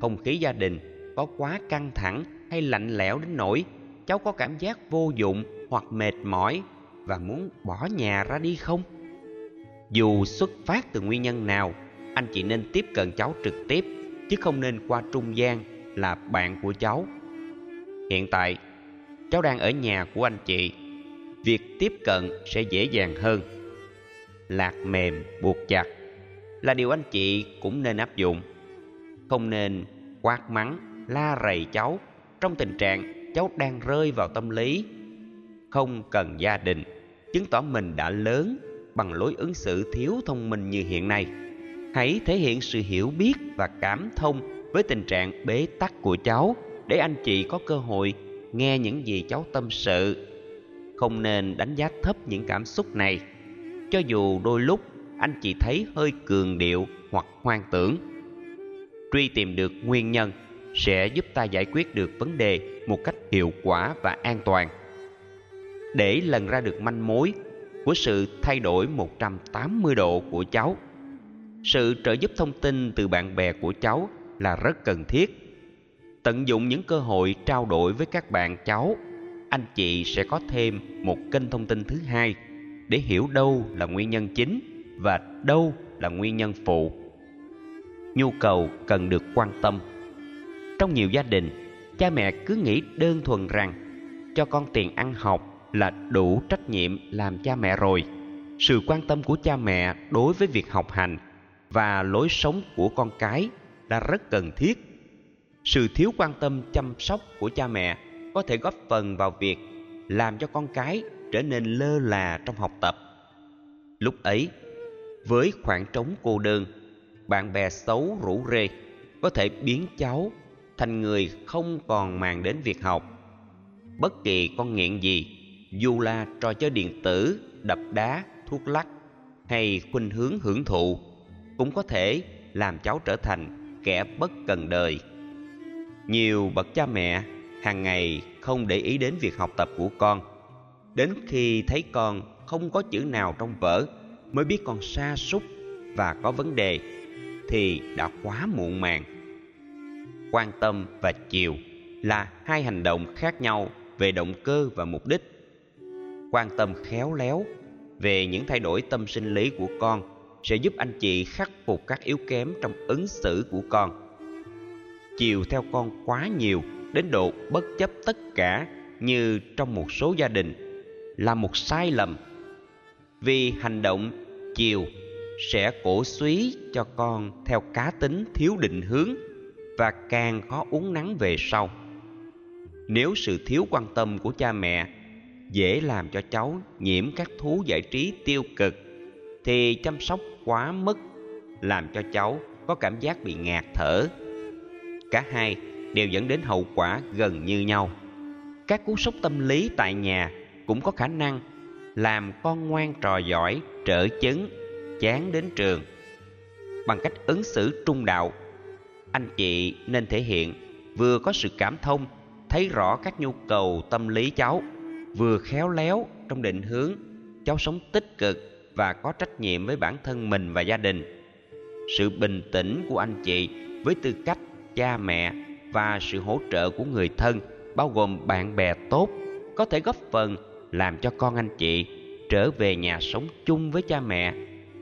Không khí gia đình có quá căng thẳng hay lạnh lẽo đến nỗi cháu có cảm giác vô dụng hoặc mệt mỏi và muốn bỏ nhà ra đi không? Dù xuất phát từ nguyên nhân nào anh chị nên tiếp cận cháu trực tiếp, chứ không nên qua trung gian là bạn của cháu. Hiện tại, cháu đang ở nhà của anh chị. Việc tiếp cận sẽ dễ dàng hơn. Lạc mềm, buộc chặt là điều anh chị cũng nên áp dụng. Không nên quát mắng, la rầy cháu. Trong tình trạng cháu đang rơi vào tâm lý, không cần gia đình, chứng tỏ mình đã lớn bằng lối ứng xử thiếu thông minh như hiện nay hãy thể hiện sự hiểu biết và cảm thông với tình trạng bế tắc của cháu để anh chị có cơ hội nghe những gì cháu tâm sự không nên đánh giá thấp những cảm xúc này cho dù đôi lúc anh chị thấy hơi cường điệu hoặc hoang tưởng, truy tìm được nguyên nhân sẽ giúp ta giải quyết được vấn đề một cách hiệu quả và an toàn để lần ra được manh mối của sự thay đổi 180 độ của cháu. Sự trợ giúp thông tin từ bạn bè của cháu là rất cần thiết. Tận dụng những cơ hội trao đổi với các bạn cháu, anh chị sẽ có thêm một kênh thông tin thứ hai để hiểu đâu là nguyên nhân chính và đâu là nguyên nhân phụ. Nhu cầu cần được quan tâm. Trong nhiều gia đình, cha mẹ cứ nghĩ đơn thuần rằng cho con tiền ăn học là đủ trách nhiệm làm cha mẹ rồi sự quan tâm của cha mẹ đối với việc học hành và lối sống của con cái là rất cần thiết. Sự thiếu quan tâm chăm sóc của cha mẹ có thể góp phần vào việc làm cho con cái trở nên lơ là trong học tập. Lúc ấy với khoảng trống cô đơn bạn bè xấu rủ rê có thể biến cháu thành người không còn màng đến việc học. Bất kỳ con nghiện gì dù là trò chơi điện tử, đập đá, thuốc lắc hay khuynh hướng hưởng thụ cũng có thể làm cháu trở thành kẻ bất cần đời. Nhiều bậc cha mẹ hàng ngày không để ý đến việc học tập của con. Đến khi thấy con không có chữ nào trong vở mới biết con sa sút và có vấn đề, thì đã quá muộn màng. Quan tâm và chiều là hai hành động khác nhau về động cơ và mục đích quan tâm khéo léo về những thay đổi tâm sinh lý của con sẽ giúp anh chị khắc phục các yếu kém trong ứng xử của con. Chiều theo con quá nhiều, đến độ bất chấp tất cả như trong một số gia đình, là một sai lầm. Vì hành động, chiều sẽ cổ suý cho con theo cá tính thiếu định hướng và càng khó uống nắng về sau. Nếu sự thiếu quan tâm của cha mẹ dễ làm cho cháu nhiễm các thú giải trí tiêu cực, thì chăm sóc quá mức, làm cho cháu có cảm giác bị ngạt thở. Cả hai đều dẫn đến hậu quả gần như nhau. Các cú sốc tâm lý tại nhà cũng có khả năng làm con ngoan trò giỏi, trở chứng chán đến trường. Bằng cách ứng xử trung đạo, anh chị nên thể hiện vừa có sự cảm thông, thấy rõ các nhu cầu tâm lý cháu, vừa khéo léo trong định hướng cháu sống tích cực và có trách nhiệm với bản thân mình và gia đình. Sự bình tĩnh của anh chị với tư cách cha mẹ và sự hỗ trợ của người thân, bao gồm bạn bè tốt, có thể góp phần làm cho con anh chị trở về nhà sống chung với cha mẹ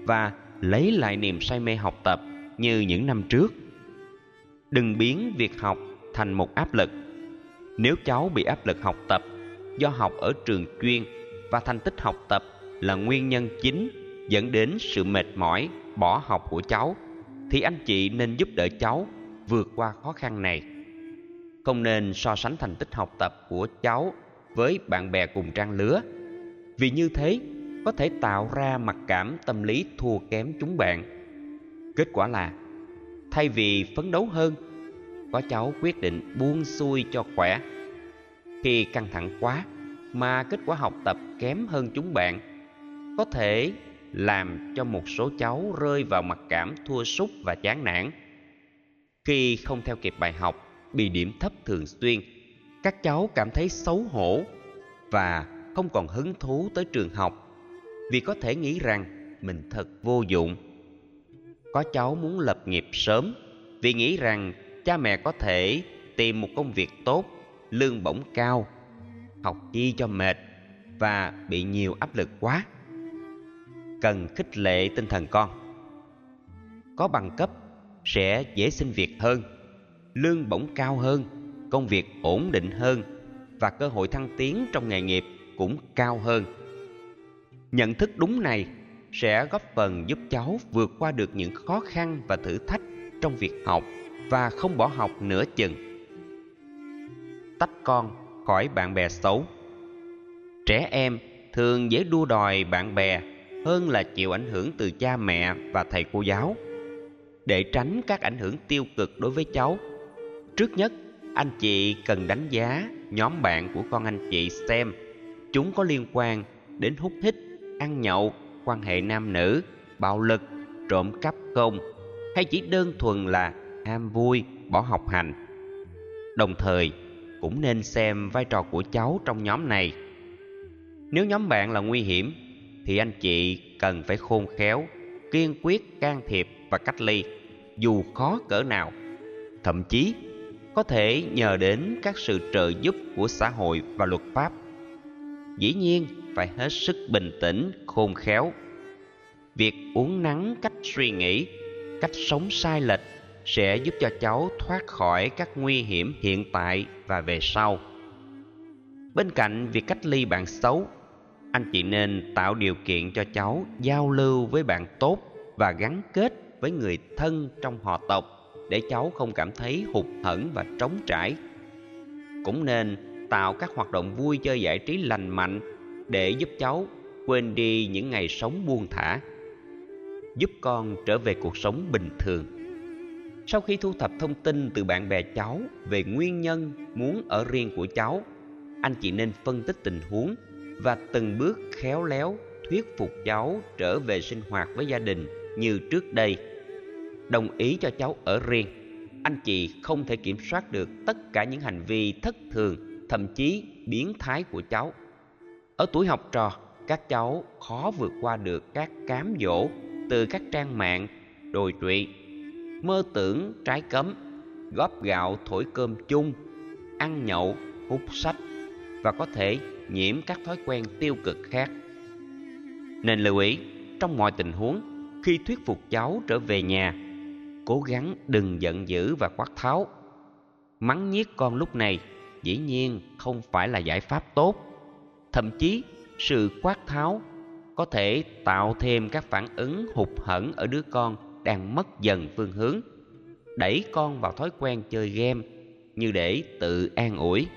và lấy lại niềm say mê học tập như những năm trước. Đừng biến việc học thành một áp lực. Nếu cháu bị áp lực học tập do học ở trường chuyên và thành tích học tập là nguyên nhân chính dẫn đến sự mệt mỏi, bỏ học của cháu. Thì anh chị nên giúp đỡ cháu vượt qua khó khăn này. Không nên so sánh thành tích học tập của cháu với bạn bè cùng trang lứa. Vì như thế, có thể tạo ra mặc cảm tâm lý thua kém chúng bạn. Kết quả là, thay vì phấn đấu hơn, có cháu quyết định buông xuôi cho khỏe. Khi căng thẳng quá, mà kết quả học tập kém hơn chúng bạn có thể làm cho một số cháu rơi vào mặc cảm thua sút và chán nản. Khi không theo kịp bài học, bị điểm thấp thường xuyên, các cháu cảm thấy xấu hổ và không còn hứng thú tới trường học vì có thể nghĩ rằng mình thật vô dụng. Có cháu muốn lập nghiệp sớm vì nghĩ rằng cha mẹ có thể tìm một công việc tốt, lương bổng cao, học chi cho mệt và bị nhiều áp lực quá cần khích lệ tinh thần con. Có bằng cấp, sẽ dễ xin việc hơn, lương bổng cao hơn, công việc ổn định hơn, và cơ hội thăng tiến trong nghề nghiệp cũng cao hơn. Nhận thức đúng này sẽ góp phần giúp cháu vượt qua được những khó khăn và thử thách trong việc học và không bỏ học nửa chừng. Tách con khỏi bạn bè xấu. Trẻ em thường dễ đua đòi bạn bè hơn là chịu ảnh hưởng từ cha mẹ và thầy cô giáo. Để tránh các ảnh hưởng tiêu cực đối với cháu, trước nhất anh chị cần đánh giá nhóm bạn của con anh chị xem chúng có liên quan đến hút hít, ăn nhậu, quan hệ nam nữ, bạo lực, trộm cắp không, hay chỉ đơn thuần là ham vui, bỏ học hành. Đồng thời, cũng nên xem vai trò của cháu trong nhóm này. Nếu nhóm bạn là nguy hiểm thì anh chị cần phải khôn khéo, kiên quyết, can thiệp và cách ly, dù khó cỡ nào. Thậm chí, có thể nhờ đến các sự trợ giúp của xã hội và luật pháp. Dĩ nhiên, phải hết sức bình tĩnh, khôn khéo. Việc uống nắng cách suy nghĩ, cách sống sai lệch sẽ giúp cho cháu thoát khỏi các nguy hiểm hiện tại và về sau. Bên cạnh việc cách ly bạn xấu anh chị nên tạo điều kiện cho cháu giao lưu với bạn tốt và gắn kết với người thân trong họ tộc để cháu không cảm thấy hụt hẫng và trống trải. Cũng nên tạo các hoạt động vui chơi giải trí lành mạnh để giúp cháu quên đi những ngày sống buông thả, giúp con trở về cuộc sống bình thường. Sau khi thu thập thông tin từ bạn bè cháu về nguyên nhân muốn ở riêng của cháu, anh chị nên phân tích tình huống và từng bước khéo léo thuyết phục cháu trở về sinh hoạt với gia đình như trước đây. Đồng ý cho cháu ở riêng. Anh chị không thể kiểm soát được tất cả những hành vi thất thường, thậm chí biến thái của cháu. Ở tuổi học trò, các cháu khó vượt qua được các cám dỗ từ các trang mạng đồi trụy, mơ tưởng trái cấm, góp gạo, thổi cơm chung, ăn nhậu, hút sách và có thể nhiễm các thói quen tiêu cực khác. Nên lưu ý, trong mọi tình huống, khi thuyết phục cháu trở về nhà, cố gắng đừng giận dữ và quát tháo. Mắng nhiếc con lúc này dĩ nhiên không phải là giải pháp tốt. Thậm chí, sự quát tháo có thể tạo thêm các phản ứng hụt hẫng ở đứa con đang mất dần phương hướng, đẩy con vào thói quen chơi game như để tự an ủi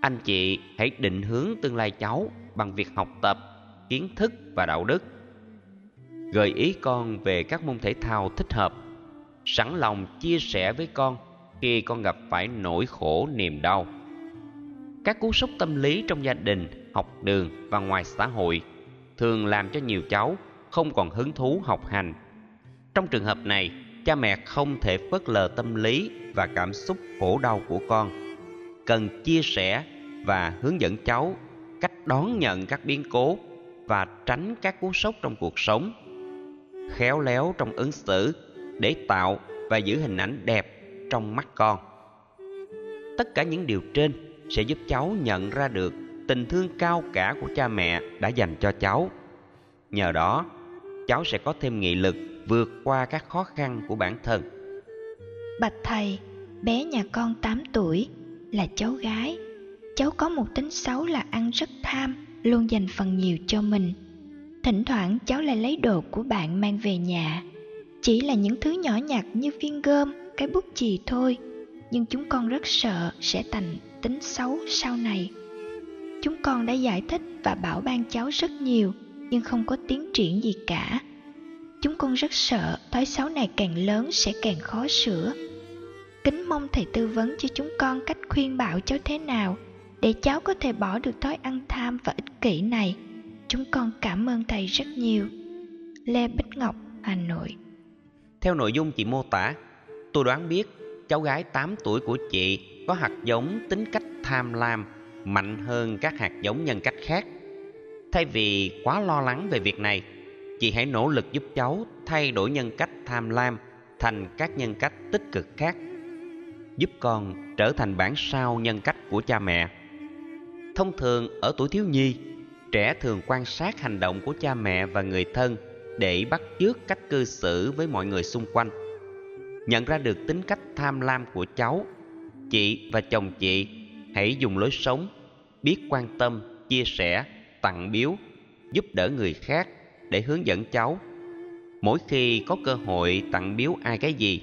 anh chị hãy định hướng tương lai cháu bằng việc học tập, kiến thức và đạo đức. Gợi ý con về các môn thể thao thích hợp. Sẵn lòng chia sẻ với con khi con gặp phải nỗi khổ niềm đau. Các cú sốc tâm lý trong gia đình, học đường và ngoài xã hội thường làm cho nhiều cháu không còn hứng thú học hành. Trong trường hợp này, cha mẹ không thể phớt lờ tâm lý và cảm xúc khổ đau của con cần chia sẻ và hướng dẫn cháu cách đón nhận các biến cố và tránh các cú sốc trong cuộc sống. Khéo léo trong ứng xử để tạo và giữ hình ảnh đẹp trong mắt con. Tất cả những điều trên sẽ giúp cháu nhận ra được tình thương cao cả của cha mẹ đã dành cho cháu. Nhờ đó, cháu sẽ có thêm nghị lực vượt qua các khó khăn của bản thân. Bạch thầy, bé nhà con 8 tuổi là cháu gái. Cháu có một tính xấu là ăn rất tham, luôn dành phần nhiều cho mình. Thỉnh thoảng cháu lại lấy đồ của bạn mang về nhà. Chỉ là những thứ nhỏ nhặt như viên gôm, cái bút chì thôi. Nhưng chúng con rất sợ sẽ thành tính xấu sau này. Chúng con đã giải thích và bảo ban cháu rất nhiều, nhưng không có tiến triển gì cả. Chúng con rất sợ thói xấu này càng lớn sẽ càng khó sửa kính mong thầy tư vấn cho chúng con cách khuyên bảo cháu thế nào để cháu có thể bỏ được thói ăn tham và ích kỷ này. Chúng con cảm ơn thầy rất nhiều. Lê bích ngọc, hà nội. Theo nội dung chị mô tả, tôi đoán biết cháu gái 8 tuổi của chị có hạt giống tính cách tham lam, mạnh hơn các hạt giống nhân cách khác. Thay vì quá lo lắng về việc này, chị hãy nỗ lực giúp cháu thay đổi nhân cách tham lam thành các nhân cách tích cực khác giúp con trở thành bản sao nhân cách của cha mẹ. Thông thường, ở tuổi thiếu nhi, trẻ thường quan sát hành động của cha mẹ và người thân để bắt chước cách cư xử với mọi người xung quanh. Nhận ra được tính cách tham lam của cháu, chị và chồng chị hãy dùng lối sống, biết quan tâm, chia sẻ, tặng biếu, giúp đỡ người khác để hướng dẫn cháu. Mỗi khi có cơ hội tặng biếu ai cái gì,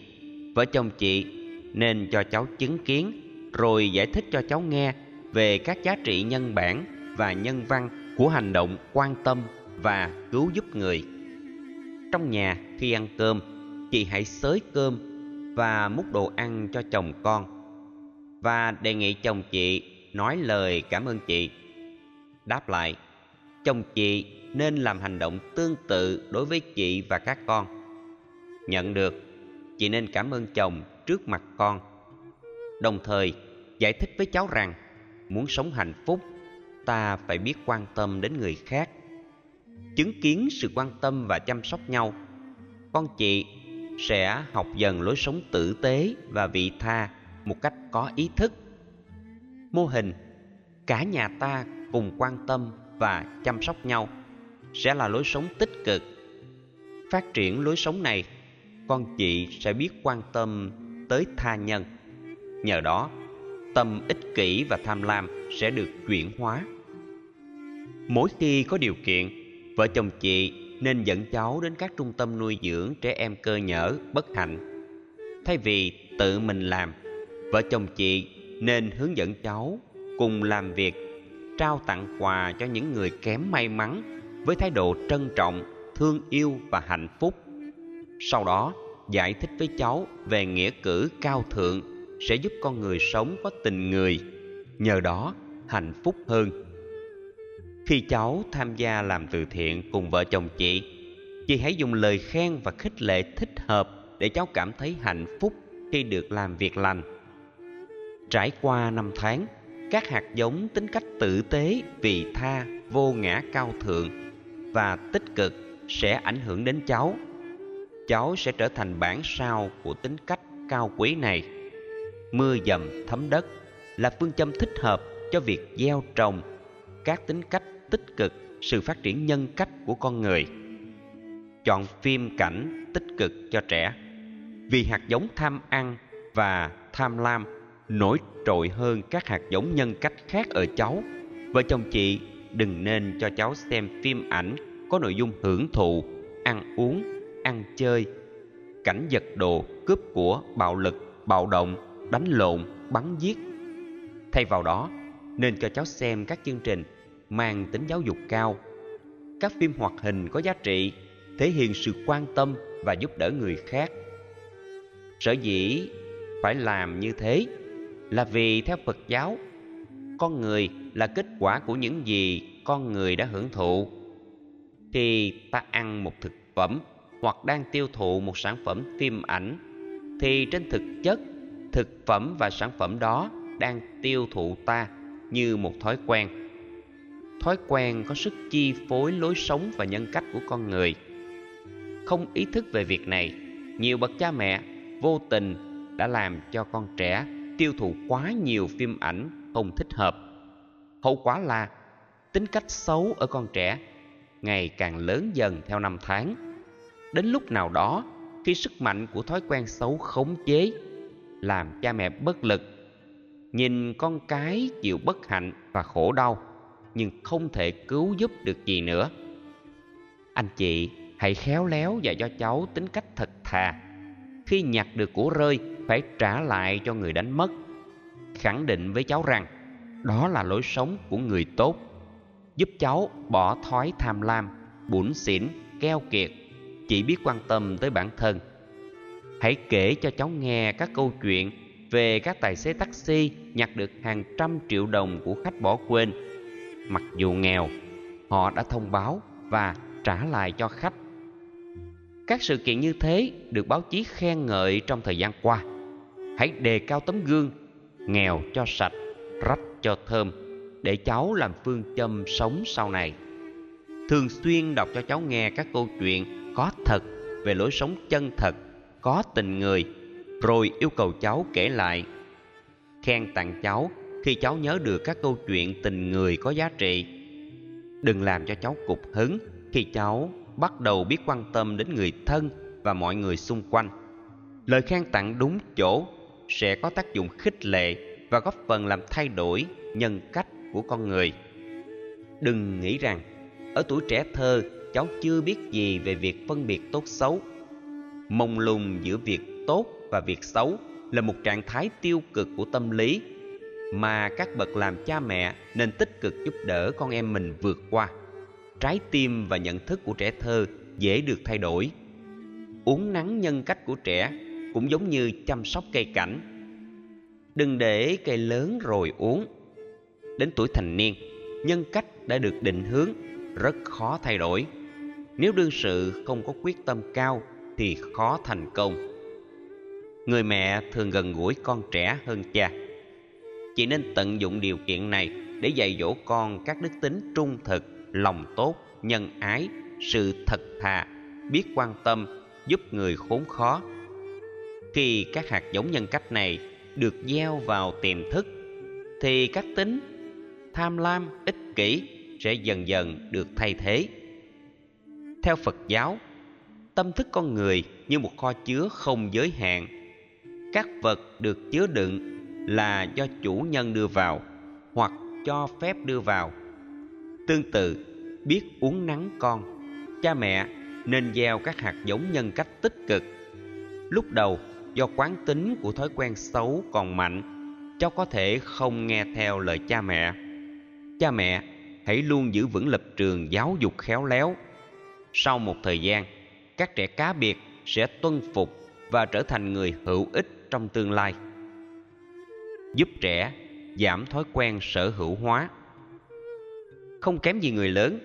vợ chồng chị nên cho cháu chứng kiến, rồi giải thích cho cháu nghe về các giá trị nhân bản và nhân văn của hành động quan tâm và cứu giúp người. Trong nhà khi ăn cơm, chị hãy xới cơm và múc đồ ăn cho chồng con và đề nghị chồng chị nói lời cảm ơn chị. Đáp lại, chồng chị nên làm hành động tương tự đối với chị và các con. Nhận được, chị nên cảm ơn chồng trước mặt con. Đồng thời, giải thích với cháu rằng, muốn sống hạnh phúc, ta phải biết quan tâm đến người khác. Chứng kiến sự quan tâm và chăm sóc nhau, con chị sẽ học dần lối sống tử tế và vị tha một cách có ý thức. Mô hình, cả nhà ta cùng quan tâm và chăm sóc nhau, sẽ là lối sống tích cực. Phát triển lối sống này, con chị sẽ biết quan tâm tới tha nhân. Nhờ đó, tâm ích kỷ và tham lam sẽ được chuyển hóa. Mỗi khi có điều kiện, vợ chồng chị nên dẫn cháu đến các trung tâm nuôi dưỡng trẻ em cơ nhở, bất hạnh. Thay vì tự mình làm, vợ chồng chị nên hướng dẫn cháu cùng làm việc, trao tặng quà cho những người kém may mắn với thái độ trân trọng, thương yêu và hạnh phúc. Sau đó giải thích với cháu về nghĩa cử cao thượng sẽ giúp con người sống có tình người, nhờ đó hạnh phúc hơn. Khi cháu tham gia làm từ thiện cùng vợ chồng chị chị hãy dùng lời khen và khích lệ thích hợp để cháu cảm thấy hạnh phúc khi được làm việc lành. Trải qua năm tháng, các hạt giống tính cách tử tế, vị tha, vô ngã cao thượng và tích cực sẽ ảnh hưởng đến cháu cháu sẽ trở thành bản sao của tính cách cao quý này. Mưa dầm thấm đất là phương châm thích hợp cho việc gieo trồng các tính cách tích cực, sự phát triển nhân cách của con người. Chọn phim cảnh tích cực cho trẻ, vì hạt giống tham ăn và tham lam nổi trội hơn các hạt giống nhân cách khác ở cháu. Vợ chồng chị đừng nên cho cháu xem phim ảnh có nội dung hưởng thụ, ăn uống ăn chơi. Cảnh giật đồ cướp của bạo lực, bạo động, đánh lộn, bắn giết. Thay vào đó, nên cho cháu xem các chương trình mang tính giáo dục cao. Các phim hoạt hình có giá trị, thể hiện sự quan tâm và giúp đỡ người khác. Sở dĩ phải làm như thế là vì theo phật giáo, con người là kết quả của những gì con người đã hưởng thụ. Khi ta ăn một thực phẩm hoặc đang tiêu thụ một sản phẩm phim ảnh thì trên thực chất, thực phẩm và sản phẩm đó đang tiêu thụ ta như một thói quen. Thói quen có sức chi phối lối sống và nhân cách của con người. Không ý thức về việc này, nhiều bậc cha mẹ vô tình đã làm cho con trẻ tiêu thụ quá nhiều phim ảnh không thích hợp. Hậu quả là, tính cách xấu ở con trẻ ngày càng lớn dần theo năm tháng đến lúc nào đó, khi sức mạnh của thói quen xấu khống chế, làm cha mẹ bất lực, nhìn con cái chịu bất hạnh và khổ đau, nhưng không thể cứu giúp được gì nữa. Anh chị hãy khéo léo và cho cháu tính cách thật thà. Khi nhặt được của rơi, phải trả lại cho người đánh mất. Khẳng định với cháu rằng, đó là lối sống của người tốt, giúp cháu bỏ thói tham lam, bủn xỉn, keo kiệt chỉ biết quan tâm tới bản thân. Hãy kể cho cháu nghe các câu chuyện về các tài xế taxi nhặt được hàng trăm triệu đồng của khách bỏ quên. Mặc dù nghèo, họ đã thông báo và trả lại cho khách. Các sự kiện như thế được báo chí khen ngợi trong thời gian qua. Hãy đề cao tấm gương, nghèo cho sạch, rách cho thơm, để cháu làm phương châm sống sau này. Thường xuyên đọc cho cháu nghe các câu chuyện có thật, về lối sống chân thật, có tình người, rồi yêu cầu cháu kể lại. Khen tặng cháu, khi cháu nhớ được các câu chuyện tình người có giá trị. Đừng làm cho cháu cục hứng khi cháu bắt đầu biết quan tâm đến người thân và mọi người xung quanh. Lời khen tặng đúng chỗ sẽ có tác dụng khích lệ và góp phần làm thay đổi nhân cách của con người. Đừng nghĩ rằng ở tuổi trẻ thơ cháu chưa biết gì về việc phân biệt tốt xấu. Mông lung giữa việc tốt và việc xấu là một trạng thái tiêu cực của tâm lý. Mà các bậc làm cha mẹ nên tích cực giúp đỡ con em mình vượt qua. Trái tim và nhận thức của trẻ thơ dễ được thay đổi. Uống nắng nhân cách của trẻ cũng giống như chăm sóc cây cảnh. Đừng để cây lớn rồi uống. Đến tuổi thành niên, nhân cách đã được định hướng, rất khó thay đổi nếu đương sự không có quyết tâm cao, thì khó thành công. Người mẹ thường gần gũi con trẻ hơn cha. Chị nên tận dụng điều kiện này để dạy dỗ con các đức tính trung thực, lòng tốt, nhân ái, sự thật thà, biết quan tâm, giúp người khốn khó. Khi các hạt giống nhân cách này được gieo vào tiềm thức, thì các tính tham lam, ích kỷ sẽ dần dần được thay thế theo phật giáo, tâm thức con người như một kho chứa không giới hạn. Các vật được chứa đựng là do chủ nhân đưa vào hoặc cho phép đưa vào. Tương tự, biết uống nắng con, cha mẹ nên gieo các hạt giống nhân cách tích cực. Lúc đầu, do quán tính của thói quen xấu còn mạnh, cháu có thể không nghe theo lời cha mẹ. Cha mẹ hãy luôn giữ vững lập trường giáo dục khéo léo sau một thời gian, các trẻ cá biệt sẽ tuân phục và trở thành người hữu ích trong tương lai, giúp trẻ giảm thói quen sở hữu hóa. Không kém gì người lớn,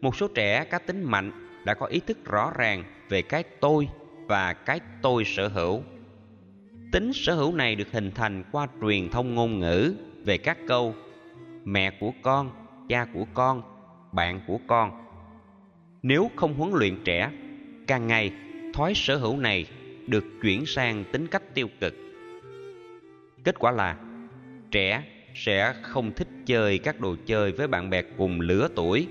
một số trẻ cá tính mạnh đã có ý thức rõ ràng về cái tôi và cái tôi sở hữu. Tính sở hữu này được hình thành qua truyền thông ngôn ngữ về các câu mẹ của con, cha của con, bạn của con nếu không huấn luyện trẻ, càng ngày thói sở hữu này được chuyển sang tính cách tiêu cực. Kết quả là, trẻ sẽ không thích chơi các đồ chơi với bạn bè cùng lứa tuổi.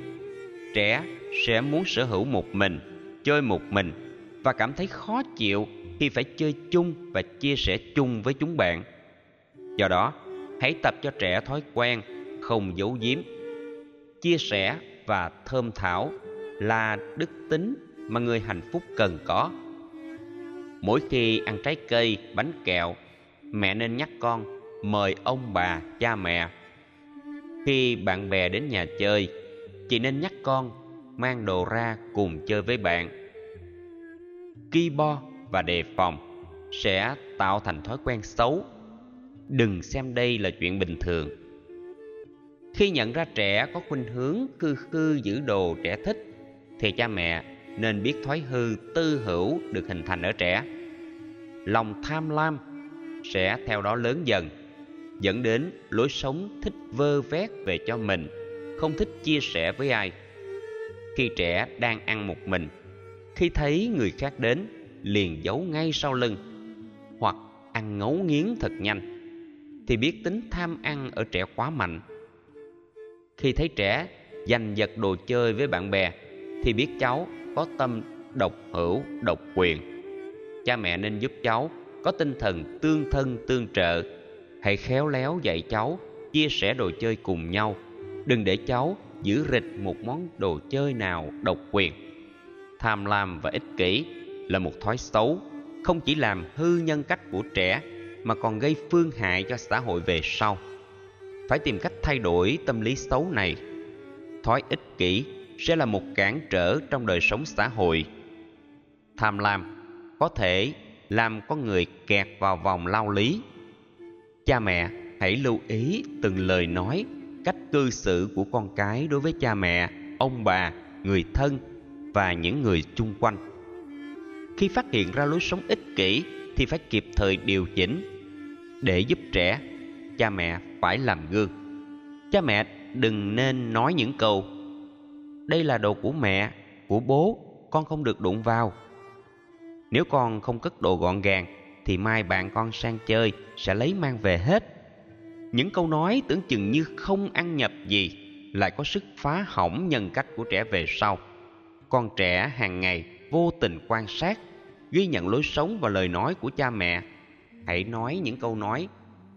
Trẻ sẽ muốn sở hữu một mình, chơi một mình và cảm thấy khó chịu khi phải chơi chung và chia sẻ chung với chúng bạn. Do đó, hãy tập cho trẻ thói quen không giấu giếm, chia sẻ và thơm thảo là đức tính mà người hạnh phúc cần có. Mỗi khi ăn trái cây, bánh kẹo, mẹ nên nhắc con, mời ông bà, cha mẹ. Khi bạn bè đến nhà chơi, chị nên nhắc con mang đồ ra cùng chơi với bạn. Ki bo và đề phòng sẽ tạo thành thói quen xấu. Đừng xem đây là chuyện bình thường. Khi nhận ra trẻ có khuynh hướng khư khư giữ đồ trẻ thích thì cha mẹ nên biết thói hư tư hữu được hình thành ở trẻ. Lòng tham lam sẽ theo đó lớn dần, dẫn đến lối sống thích vơ vét về cho mình, không thích chia sẻ với ai. Khi trẻ đang ăn một mình, khi thấy người khác đến, liền giấu ngay sau lưng hoặc ăn ngấu nghiến thật nhanh, thì biết tính tham ăn ở trẻ quá mạnh. Khi thấy trẻ giành giật đồ chơi với bạn bè thì biết cháu có tâm độc hữu, độc quyền. Cha mẹ nên giúp cháu có tinh thần tương thân tương trợ. Hãy khéo léo dạy cháu chia sẻ đồ chơi cùng nhau. Đừng để cháu giữ rịch một món đồ chơi nào độc quyền. Tham lam và ích kỷ là một thói xấu, không chỉ làm hư nhân cách của trẻ mà còn gây phương hại cho xã hội về sau. Phải tìm cách thay đổi tâm lý xấu này. Thói ích kỷ sẽ là một cản trở trong đời sống xã hội. Tham lam có thể làm con người kẹt vào vòng lao lý. Cha mẹ hãy lưu ý từng lời nói, cách cư xử của con cái đối với cha mẹ, ông bà, người thân và những người chung quanh. Khi phát hiện ra lối sống ích kỷ thì phải kịp thời điều chỉnh. Để giúp trẻ, cha mẹ phải làm gương. Cha mẹ đừng nên nói những câu đây là đồ của mẹ, của bố, con không được đụng vào. Nếu con không cất đồ gọn gàng, thì mai bạn con sang chơi, sẽ lấy mang về hết. Những câu nói tưởng chừng như không ăn nhập gì, lại có sức phá hỏng nhân cách của trẻ về sau. Con trẻ hàng ngày vô tình quan sát, ghi nhận lối sống và lời nói của cha mẹ. Hãy nói những câu nói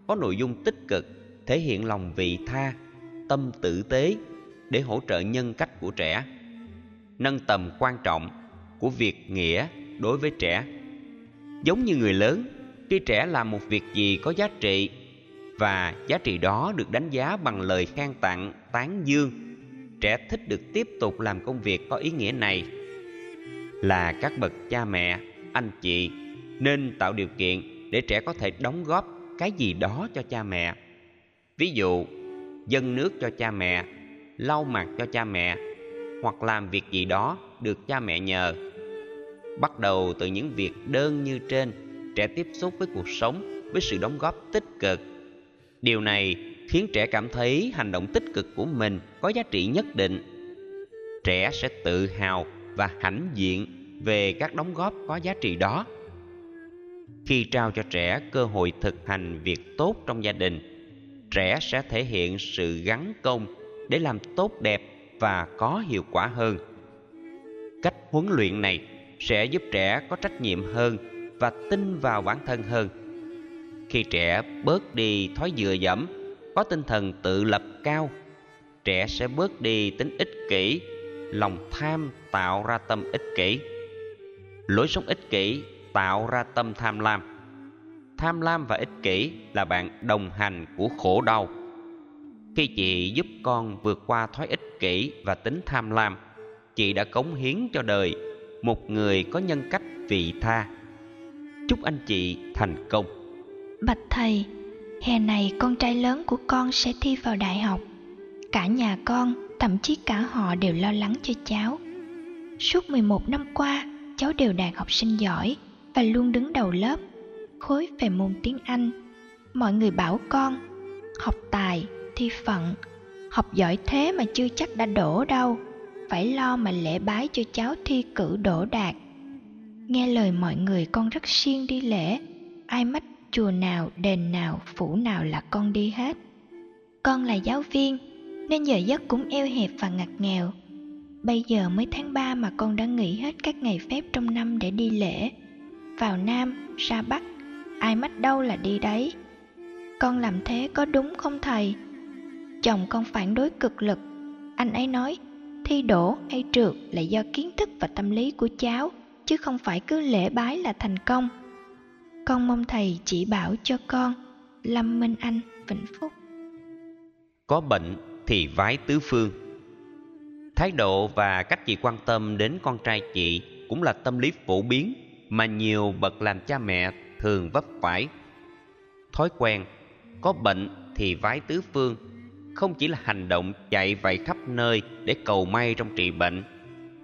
có nội dung tích cực, thể hiện lòng vị tha, tâm tử tế để hỗ trợ nhân cách của trẻ, nâng tầm quan trọng của việc nghĩa đối với trẻ. Giống như người lớn, khi trẻ làm một việc gì có giá trị và giá trị đó được đánh giá bằng lời khen tặng, tán dương, trẻ thích được tiếp tục làm công việc có ý nghĩa này. Là các bậc cha mẹ, anh chị nên tạo điều kiện để trẻ có thể đóng góp cái gì đó cho cha mẹ. Ví dụ, dâng nước cho cha mẹ lau mặt cho cha mẹ, hoặc làm việc gì đó được cha mẹ nhờ. Bắt đầu từ những việc đơn như trên, trẻ tiếp xúc với cuộc sống, với sự đóng góp tích cực. Điều này khiến trẻ cảm thấy hành động tích cực của mình có giá trị nhất định. Trẻ sẽ tự hào và hãnh diện về các đóng góp có giá trị đó. Khi trao cho trẻ cơ hội thực hành việc tốt trong gia đình, trẻ sẽ thể hiện sự gắn công để làm tốt đẹp và có hiệu quả hơn. Cách huấn luyện này sẽ giúp trẻ có trách nhiệm hơn và tin vào bản thân hơn. Khi trẻ bớt đi thói dựa dẫm, có tinh thần tự lập cao, trẻ sẽ bớt đi tính ích kỷ, lòng tham tạo ra tâm ích kỷ. Lối sống ích kỷ tạo ra tâm tham lam. Tham lam và ích kỷ là bạn đồng hành của khổ đau khi chị giúp con vượt qua thói ích kỷ và tính tham lam, chị đã cống hiến cho đời một người có nhân cách vị tha. Chúc anh chị thành công. Bạch thầy, hè này con trai lớn của con sẽ thi vào đại học. Cả nhà con, thậm chí cả họ đều lo lắng cho cháu. Suốt 11 năm qua, cháu đều đạt học sinh giỏi và luôn đứng đầu lớp, khối về môn tiếng anh. Mọi người bảo con, học thi phận, học giỏi thế mà chưa chắc đã đổ đâu, phải lo mà lễ bái cho cháu thi cử đổ đạt. Nghe lời mọi người, con rất siêng đi lễ, ai mách chùa nào, đền nào, phủ nào là con đi hết. Con là giáo viên, nên giờ giấc cũng eo hẹp và ngặt nghèo. Bây giờ mới tháng ba mà con đã nghỉ hết các ngày phép trong năm để đi lễ. Vào nam, ra bắc, ai mách đâu là đi đấy. Con làm thế có đúng không thầy? Chồng con phản đối cực lực. Anh ấy nói, thi đổ hay trượt là do kiến thức và tâm lý của cháu, chứ không phải cứ lễ bái là thành công. Con mong thầy chỉ bảo cho con, lâm minh anh, vĩnh phúc. Có bệnh thì vái tứ phương. Thái độ và cách chị quan tâm đến con trai chị cũng là tâm lý phổ biến mà nhiều bậc làm cha mẹ thường vấp phải. Thói quen, có bệnh thì vái tứ phương không chỉ là hành động chạy vạy khắp nơi để cầu may trong trị bệnh,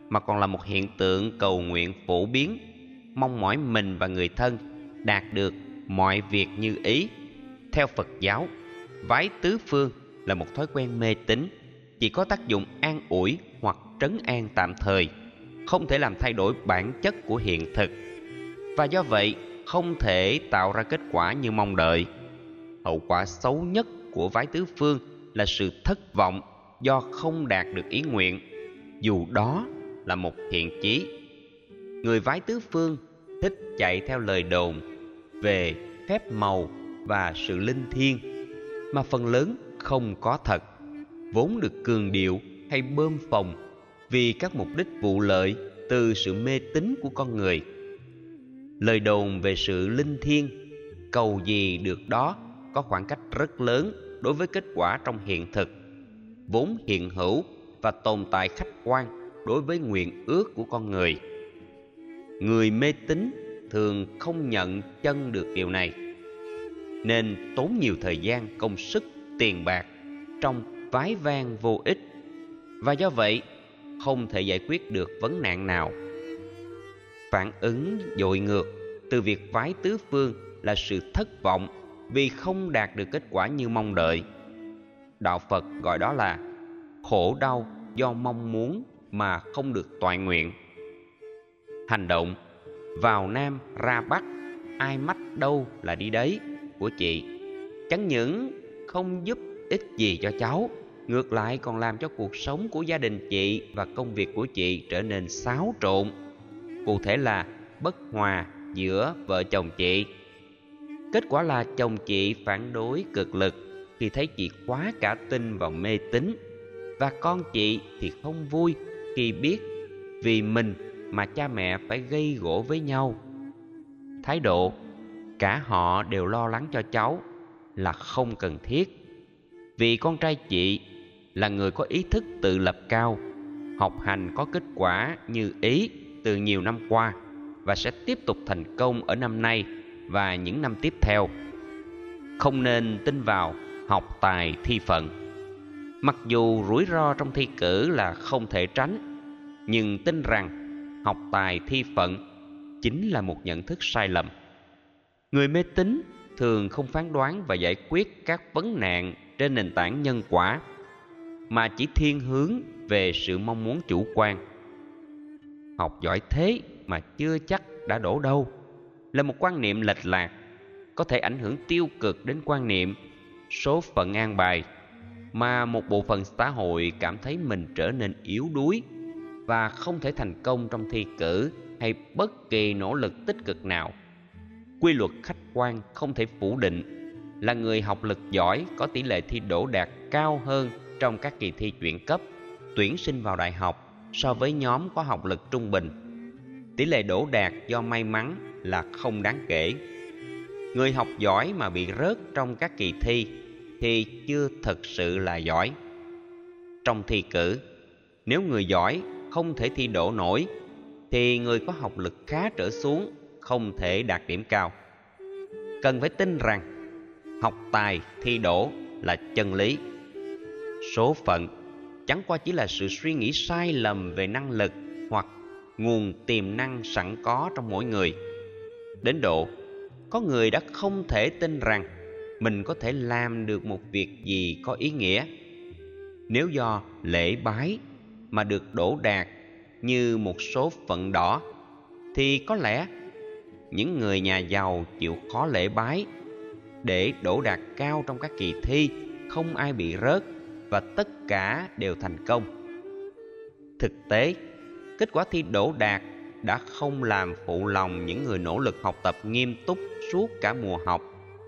mà còn là một hiện tượng cầu nguyện phổ biến, mong mỏi mình và người thân đạt được mọi việc như ý. Theo phật giáo, vái tứ phương là một thói quen mê tín, chỉ có tác dụng an ủi hoặc trấn an tạm thời, không thể làm thay đổi bản chất của hiện thực. Và do vậy, không thể tạo ra kết quả như mong đợi. Hậu quả xấu nhất của vái tứ phương là sự thất vọng do không đạt được ý nguyện, dù đó là một thiện chí. Người vái tứ phương thích chạy theo lời đồn về phép màu và sự linh thiêng, mà phần lớn không có thật, vốn được cường điệu hay bơm phồng vì các mục đích vụ lợi từ sự mê tín của con người. Lời đồn về sự linh thiêng, cầu gì được đó có khoảng cách rất lớn đối với kết quả trong hiện thực, vốn hiện hữu và tồn tại khách quan đối với nguyện ước của con người. Người mê tín thường không nhận chân được điều này, nên tốn nhiều thời gian, công sức, tiền bạc trong vái vang vô ích và do vậy không thể giải quyết được vấn nạn nào. Phản ứng dội ngược từ việc vái tứ phương là sự thất vọng vì không đạt được kết quả như mong đợi. Đạo phật gọi đó là khổ đau do mong muốn mà không được toại nguyện. Hành động, vào nam ra bắc, ai mách đâu là đi đấy của chị. Chẳng những không giúp ích gì cho cháu, ngược lại còn làm cho cuộc sống của gia đình chị và công việc của chị trở nên xáo trộn. Cụ thể là bất hòa giữa vợ chồng chị kết quả là chồng chị phản đối cực lực khi thấy chị quá cả tin vào mê tín. Và con chị thì không vui khi biết vì mình mà cha mẹ phải gây gỗ với nhau. Thái độ, cả họ đều lo lắng cho cháu là không cần thiết. Vì con trai chị là người có ý thức tự lập cao, học hành có kết quả như ý từ nhiều năm qua và sẽ tiếp tục thành công ở năm nay và những năm tiếp theo. Không nên tin vào học tài thi phận. Mặc dù rủi ro trong thi cử là không thể tránh, nhưng tin rằng học tài thi phận chính là một nhận thức sai lầm. Người mê tín thường không phán đoán và giải quyết các vấn nạn trên nền tảng nhân quả, mà chỉ thiên hướng về sự mong muốn chủ quan. Học giỏi thế mà chưa chắc đã đổ đâu là một quan niệm lệch lạc, có thể ảnh hưởng tiêu cực đến quan niệm, số phận an bài, mà một bộ phận xã hội cảm thấy mình trở nên yếu đuối và không thể thành công trong thi cử hay bất kỳ nỗ lực tích cực nào. Quy luật khách quan không thể phủ định, là người học lực giỏi có tỷ lệ thi đỗ đạt cao hơn trong các kỳ thi chuyển cấp, tuyển sinh vào đại học so với nhóm có học lực trung bình. Tỷ lệ đỗ đạt do may mắn là không đáng kể. Người học giỏi mà bị rớt trong các kỳ thi thì chưa thật sự là giỏi. Trong thi cử, nếu người giỏi không thể thi đỗ nổi, thì người có học lực khá trở xuống, không thể đạt điểm cao. Cần phải tin rằng, học tài thi đỗ là chân lý. Số phận chẳng qua chỉ là sự suy nghĩ sai lầm về năng lực hoặc nguồn tiềm năng sẵn có trong mỗi người đến độ. Có người đã không thể tin rằng mình có thể làm được một việc gì có ý nghĩa. Nếu do lễ bái mà được đổ đạt như một số phận đỏ, thì có lẽ những người nhà giàu chịu khó lễ bái để đổ đạt cao trong các kỳ thi, không ai bị rớt và tất cả đều thành công. Thực tế, kết quả thi đổ đạt đã không làm phụ lòng những người nỗ lực học tập nghiêm túc suốt cả mùa học,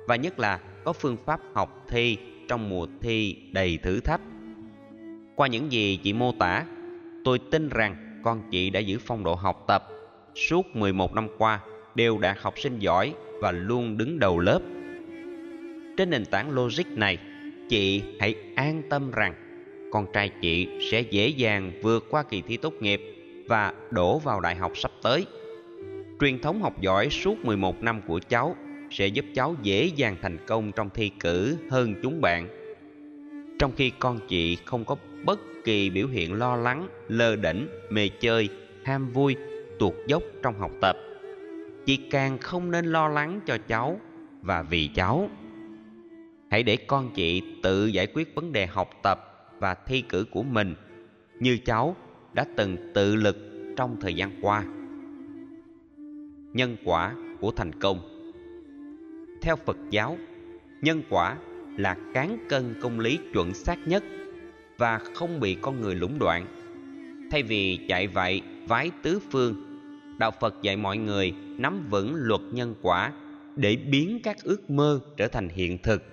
và nhất là có phương pháp học thi trong mùa thi đầy thử thách. Qua những gì chị mô tả, tôi tin rằng con chị đã giữ phong độ học tập suốt 11 năm qua đều đạt học sinh giỏi và luôn đứng đầu lớp. Trên nền tảng logic này, chị hãy an tâm rằng con trai chị sẽ dễ dàng vượt qua kỳ thi tốt nghiệp và đổ vào đại học sắp tới. Truyền thống học giỏi suốt 11 năm của cháu sẽ giúp cháu dễ dàng thành công trong thi cử hơn chúng bạn. Trong khi con chị không có bất kỳ biểu hiện lo lắng, lơ đỉnh, mê chơi, ham vui, tuột dốc trong học tập, chị càng không nên lo lắng cho cháu và vì cháu hãy để con chị tự giải quyết vấn đề học tập và thi cử của mình như cháu đã từng tự lực trong thời gian qua. Nhân quả của thành công. Theo phật giáo, nhân quả là cán cân công lý chuẩn xác nhất và không bị con người lũng đoạn. Thay vì chạy vậy vái tứ phương, đạo phật dạy mọi người nắm vững luật nhân quả để biến các ước mơ trở thành hiện thực.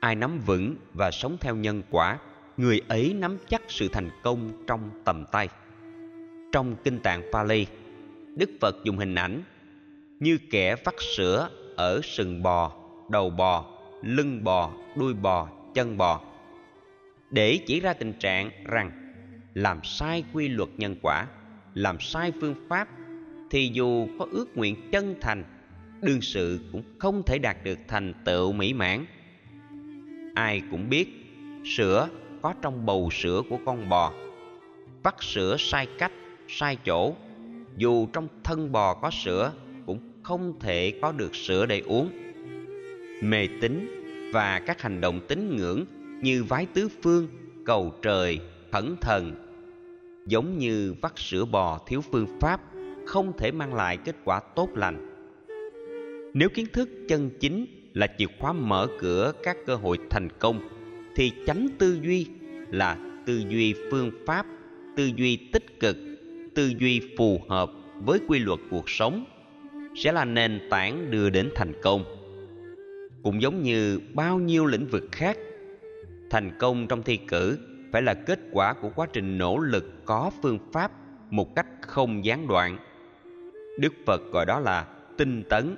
Ai nắm vững và sống theo nhân quả người ấy nắm chắc sự thành công trong tầm tay. Trong kinh tạng pali đức phật dùng hình ảnh như kẻ vắt sữa ở sừng bò, đầu bò, lưng bò, đuôi bò, chân bò để chỉ ra tình trạng rằng làm sai quy luật nhân quả, làm sai phương pháp thì dù có ước nguyện chân thành, đương sự cũng không thể đạt được thành tựu mỹ mãn. Ai cũng biết sữa có trong bầu sữa của con bò. Vắt sữa sai cách, sai chỗ. Dù trong thân bò có sữa, cũng không thể có được sữa để uống. Mê tín và các hành động tín ngưỡng như vái tứ phương, cầu trời, khẩn thần, giống như vắt sữa bò thiếu phương pháp, không thể mang lại kết quả tốt lành. Nếu kiến thức chân chính là chìa khóa mở cửa các cơ hội thành công thì chánh tư duy là tư duy phương pháp, tư duy tích cực, tư duy phù hợp với quy luật cuộc sống, sẽ là nền tảng đưa đến thành công. Cũng giống như bao nhiêu lĩnh vực khác, thành công trong thi cử phải là kết quả của quá trình nỗ lực có phương pháp một cách không gián đoạn. Đức phật gọi đó là tinh tấn,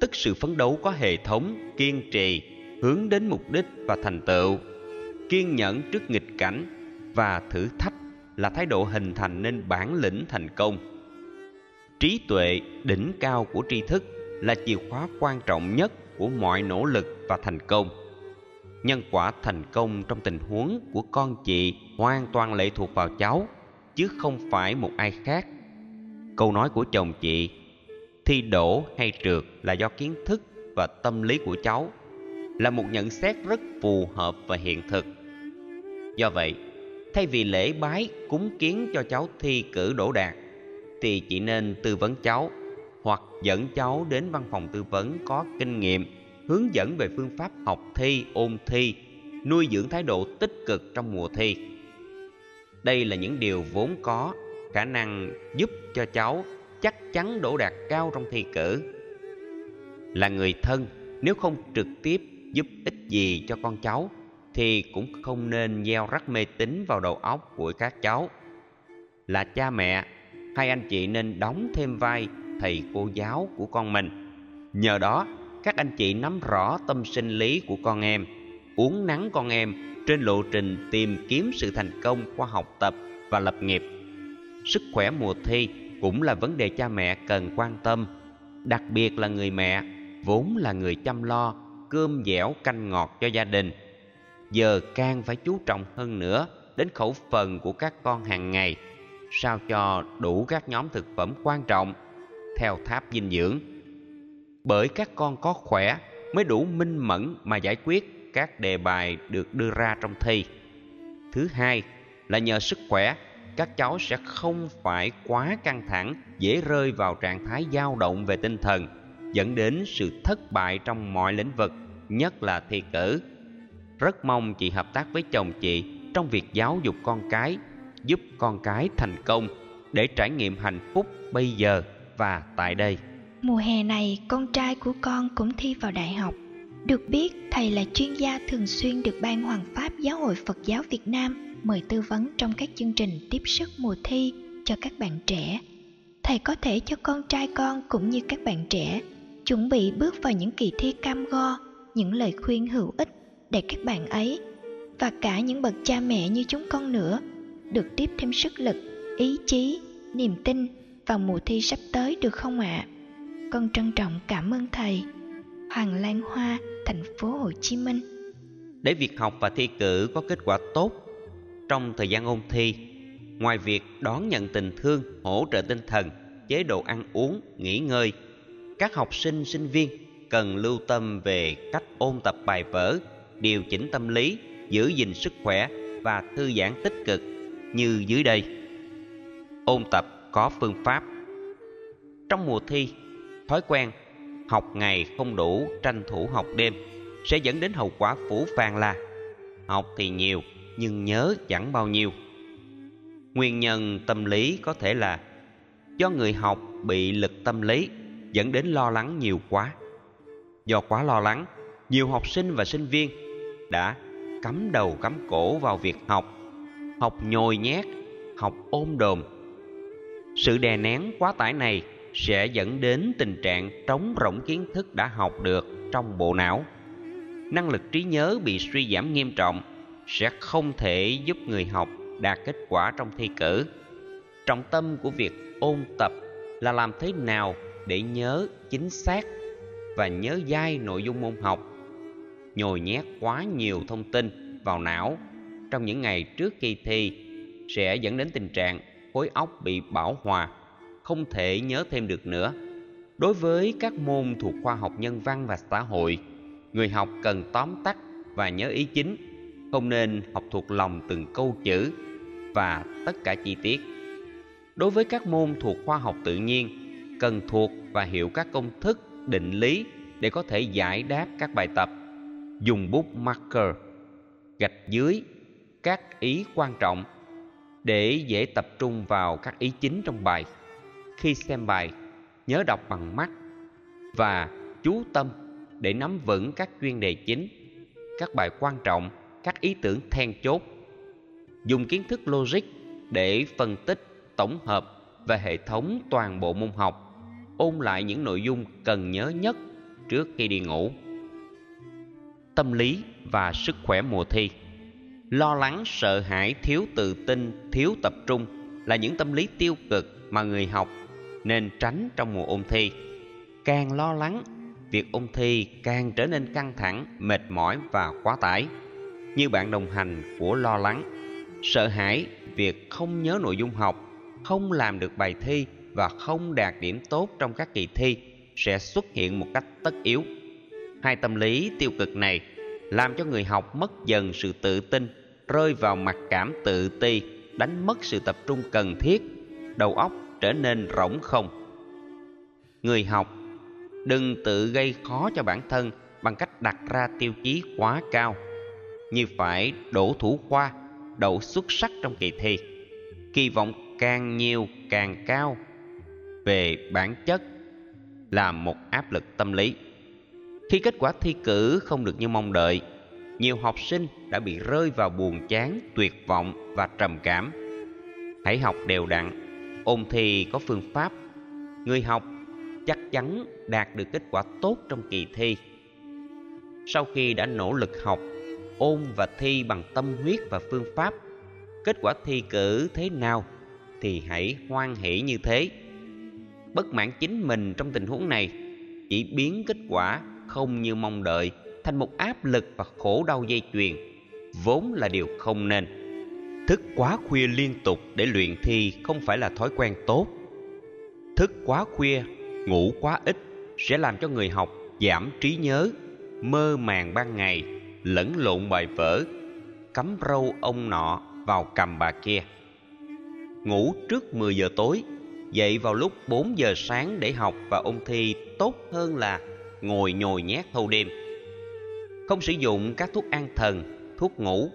tức sự phấn đấu có hệ thống kiên trì hướng đến mục đích và thành tựu, kiên nhẫn trước nghịch cảnh và thử thách là thái độ hình thành nên bản lĩnh thành công. Trí tuệ đỉnh cao của tri thức là chìa khóa quan trọng nhất của mọi nỗ lực và thành công. Nhân quả thành công trong tình huống của con chị hoàn toàn lệ thuộc vào cháu, chứ không phải một ai khác. Câu nói của chồng chị, thi đổ hay trượt là do kiến thức và tâm lý của cháu là một nhận xét rất phù hợp và hiện thực. Do vậy, thay vì lễ bái cúng kiến cho cháu thi cử đỗ đạt thì chị nên tư vấn cháu hoặc dẫn cháu đến văn phòng tư vấn có kinh nghiệm, hướng dẫn về phương pháp học thi, ôn thi, nuôi dưỡng thái độ tích cực trong mùa thi. Đây là những điều vốn có, khả năng giúp cho cháu chắc chắn đỗ đạt cao trong thi cử. Là người thân, nếu không trực tiếp giúp ích gì cho con cháu, thì cũng không nên gieo rắc mê tín vào đầu óc của các cháu. Là cha mẹ, hai anh chị nên đóng thêm vai thầy cô giáo của con mình. Nhờ đó, các anh chị nắm rõ tâm sinh lý của con em uống nắng con em trên lộ trình tìm kiếm sự thành công qua học tập và lập nghiệp. Sức khỏe mùa thi cũng là vấn đề cha mẹ cần quan tâm, đặc biệt là người mẹ, vốn là người chăm lo cơm dẻo canh ngọt cho gia đình. Giờ càng phải chú trọng hơn nữa đến khẩu phần của các con hàng ngày, sao cho đủ các nhóm thực phẩm quan trọng, theo tháp dinh dưỡng. Bởi các con có khỏe mới đủ minh mẫn mà giải quyết các đề bài được đưa ra trong thi. Thứ hai là nhờ sức khỏe, các cháu sẽ không phải quá căng thẳng, dễ rơi vào trạng thái dao động về tinh thần, dẫn đến sự thất bại trong mọi lĩnh vực nhất là thi cử. Rất mong chị hợp tác với chồng chị trong việc giáo dục con cái, giúp con cái thành công để trải nghiệm hạnh phúc bây giờ và tại đây. Mùa hè này, con trai của con cũng thi vào đại học. Được biết, thầy là chuyên gia thường xuyên được ban hoàng pháp giáo hội phật giáo việt nam mời tư vấn trong các chương trình tiếp sức mùa thi cho các bạn trẻ. Thầy có thể cho con trai con cũng như các bạn trẻ chuẩn bị bước vào những kỳ thi cam go những lời khuyên hữu ích để các bạn ấy và cả những bậc cha mẹ như chúng con nữa được tiếp thêm sức lực, ý chí, niềm tin vào mùa thi sắp tới được không ạ à? con trân trọng cảm ơn thầy hoàng lan hoa, thành phố hồ chí minh để việc học và thi cử có kết quả tốt trong thời gian ôn thi, ngoài việc đón nhận tình thương, hỗ trợ tinh thần, chế độ ăn uống, nghỉ ngơi, các học sinh sinh viên cần lưu tâm về cách ôn tập bài vở, điều chỉnh tâm lý, giữ gìn sức khỏe và thư giãn tích cực như dưới đây. Ôn tập có phương pháp. Trong mùa thi, thói quen học ngày không đủ tranh thủ học đêm sẽ dẫn đến hậu quả phủ phàng là học thì nhiều nhưng nhớ chẳng bao nhiêu. Nguyên nhân tâm lý có thể là do người học bị lực tâm lý dẫn đến lo lắng nhiều quá. Do quá lo lắng nhiều học sinh và sinh viên đã cắm đầu cắm cổ vào việc học học nhồi nhét, học ôm đồm. Sự đè nén quá tải này sẽ dẫn đến tình trạng trống rỗng kiến thức đã học được trong bộ não. Năng lực trí nhớ bị suy giảm nghiêm trọng sẽ không thể giúp người học đạt kết quả trong thi cử. Trọng tâm của việc ôn tập là làm thế nào để nhớ chính xác và nhớ dai nội dung môn học nhồi nhét quá nhiều thông tin vào não. Trong những ngày trước kỳ thi, sẽ dẫn đến tình trạng khối óc bị bão hòa, không thể nhớ thêm được nữa. Đối với các môn thuộc khoa học nhân văn và xã hội, người học cần tóm tắt và nhớ ý chính, không nên học thuộc lòng từng câu chữ và tất cả chi tiết. Đối với các môn thuộc khoa học tự nhiên, cần thuộc và hiểu các công thức định lý để có thể giải đáp các bài tập dùng bút marker, gạch dưới các ý quan trọng để dễ tập trung vào các ý chính trong bài. Khi xem bài, nhớ đọc bằng mắt và chú tâm để nắm vững các chuyên đề chính, các bài quan trọng, các ý tưởng then chốt. Dùng kiến thức logic để phân tích, tổng hợp và hệ thống toàn bộ môn học, ôn lại những nội dung cần nhớ nhất trước khi đi ngủ tâm lý và sức khỏe mùa thi. Lo lắng, sợ hãi, thiếu tự tin, thiếu tập trung là những tâm lý tiêu cực mà người học nên tránh trong mùa ôn thi. Càng lo lắng, việc ôn thi càng trở nên căng thẳng, mệt mỏi và quá tải. Như bạn đồng hành của lo lắng, sợ hãi, việc không nhớ nội dung học, không làm được bài thi và không đạt điểm tốt trong các kỳ thi sẽ xuất hiện một cách tất yếu hai tâm lý tiêu cực này làm cho người học mất dần sự tự tin, rơi vào mặc cảm tự ti, đánh mất sự tập trung cần thiết, đầu óc trở nên rỗng không. Người học, đừng tự gây khó cho bản thân bằng cách đặt ra tiêu chí quá cao, như phải đổ thủ khoa, đậu xuất sắc trong kỳ thi. Kỳ vọng càng nhiều càng cao. Về bản chất là một áp lực tâm lý khi kết quả thi cử không được như mong đợi. Nhiều học sinh đã bị rơi vào buồn chán, tuyệt vọng và trầm cảm. Hãy học đều đặn, ôn thi có phương pháp. Người học chắc chắn đạt được kết quả tốt trong kỳ thi. Sau khi đã nỗ lực học, ôn và thi bằng tâm huyết và phương pháp, kết quả thi cử thế nào thì hãy hoan hỷ như thế. Bất mãn chính mình trong tình huống này chỉ biến kết quả không như mong đợi, thành một áp lực và khổ đau dây chuyền. Vốn là điều không nên. Thức quá khuya liên tục để luyện thi không phải là thói quen tốt. Thức quá khuya, ngủ quá ít sẽ làm cho người học giảm trí nhớ, mơ màng ban ngày, lẫn lộn bài vở, cắm râu ông nọ vào cầm bà kia. Ngủ trước 10 giờ tối, dậy vào lúc 4 giờ sáng để học và ôn thi tốt hơn là ngồi nhồi nhét thâu đêm. Không sử dụng các thuốc an thần, thuốc ngủ.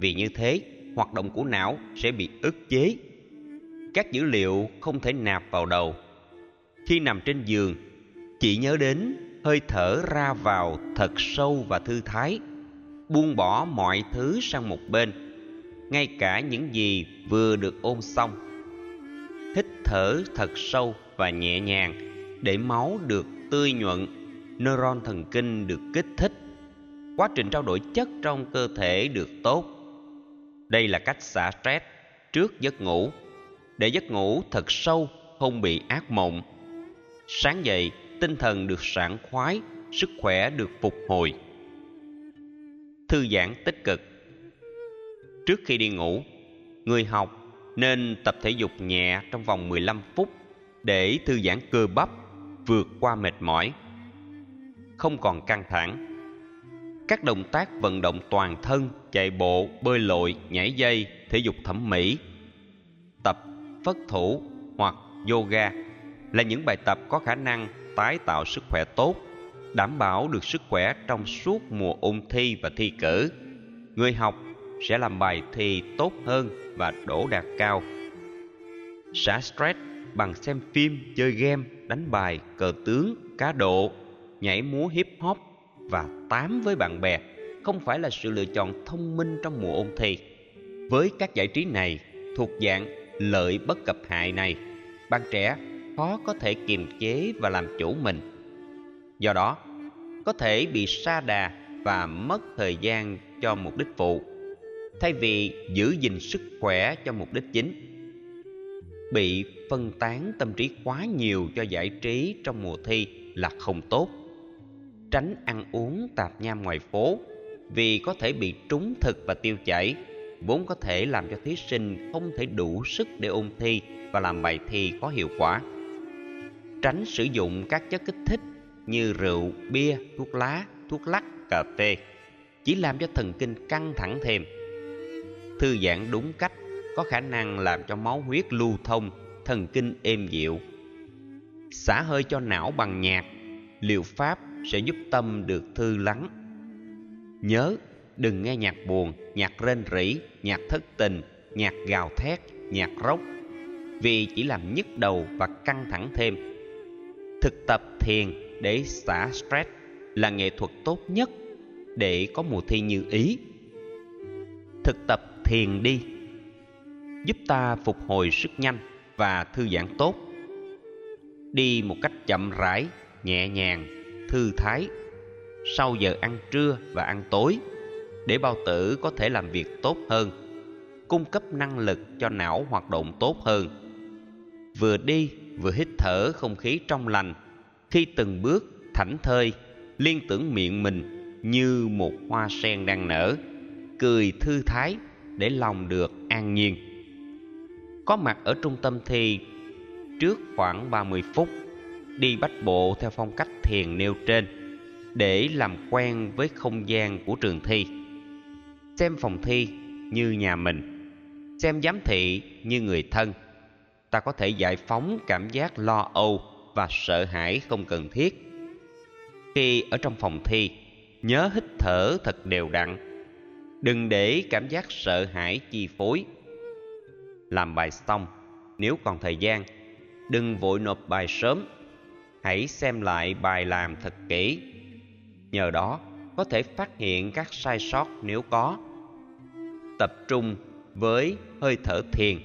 Vì như thế, hoạt động của não sẽ bị ức chế. Các dữ liệu không thể nạp vào đầu. Khi nằm trên giường, chỉ nhớ đến hơi thở ra vào thật sâu và thư thái, buông bỏ mọi thứ sang một bên, ngay cả những gì vừa được ôn xong. Hít thở thật sâu và nhẹ nhàng để máu được tươi nhuận neuron thần kinh được kích thích. Quá trình trao đổi chất trong cơ thể được tốt. Đây là cách xả stress trước giấc ngủ. Để giấc ngủ thật sâu, không bị ác mộng. Sáng dậy, tinh thần được sảng khoái, sức khỏe được phục hồi. Thư giãn tích cực. Trước khi đi ngủ, người học nên tập thể dục nhẹ trong vòng 15 phút để thư giãn cơ bắp vượt qua mệt mỏi không còn căng thẳng. Các động tác vận động toàn thân, chạy bộ, bơi lội, nhảy dây, thể dục thẩm mỹ, tập, phất thủ hoặc yoga là những bài tập có khả năng tái tạo sức khỏe tốt, đảm bảo được sức khỏe trong suốt mùa ôn thi và thi cử. Người học sẽ làm bài thi tốt hơn và đỗ đạt cao. Xả stress bằng xem phim, chơi game, đánh bài, cờ tướng, cá độ nhảy múa hip hop và tám với bạn bè không phải là sự lựa chọn thông minh trong mùa ôn thi. Với các giải trí này thuộc dạng lợi bất cập hại này, bạn trẻ khó có thể kiềm chế và làm chủ mình. Do đó, có thể bị sa đà và mất thời gian cho mục đích phụ, thay vì giữ gìn sức khỏe cho mục đích chính. Bị phân tán tâm trí quá nhiều cho giải trí trong mùa thi là không tốt tránh ăn uống tạp nham ngoài phố, vì có thể bị trúng thực và tiêu chảy. Vốn có thể làm cho thí sinh không thể đủ sức để ôn thi và làm bài thi có hiệu quả. Tránh sử dụng các chất kích thích như rượu, bia, thuốc lá, thuốc lắc, cà phê. Chỉ làm cho thần kinh căng thẳng thêm. Thư giãn đúng cách có khả năng làm cho máu huyết lưu thông, thần kinh êm dịu. Xả hơi cho não bằng nhạc, liệu pháp sẽ giúp tâm được thư lắng. Nhớ, đừng nghe nhạc buồn, nhạc rên rỉ, nhạc thất tình, nhạc gào thét, nhạc rốc vì chỉ làm nhức đầu và căng thẳng thêm. Thực tập thiền để xả stress là nghệ thuật tốt nhất để có mùa thi như ý. Thực tập thiền đi, giúp ta phục hồi sức nhanh và thư giãn tốt. Đi một cách chậm rãi, nhẹ nhàng thư thái, sau giờ ăn trưa và ăn tối, để bao tử có thể làm việc tốt hơn, cung cấp năng lực cho não hoạt động tốt hơn. Vừa đi, vừa hít thở không khí trong lành, khi từng bước thảnh thơi, liên tưởng miệng mình như một hoa sen đang nở, cười thư thái để lòng được an nhiên. Có mặt ở trung tâm thi trước khoảng 30 phút đi bách bộ theo phong cách thiền nêu trên, để làm quen với không gian của trường thi. Xem phòng thi như nhà mình, xem giám thị như người thân, ta có thể giải phóng cảm giác lo âu và sợ hãi không cần thiết. Khi ở trong phòng thi, nhớ hít thở thật đều đặn, đừng để cảm giác sợ hãi chi phối. Làm bài xong, nếu còn thời gian, đừng vội nộp bài sớm hãy xem lại bài làm thật kỹ. Nhờ đó, có thể phát hiện các sai sót nếu có. Tập trung với hơi thở thiền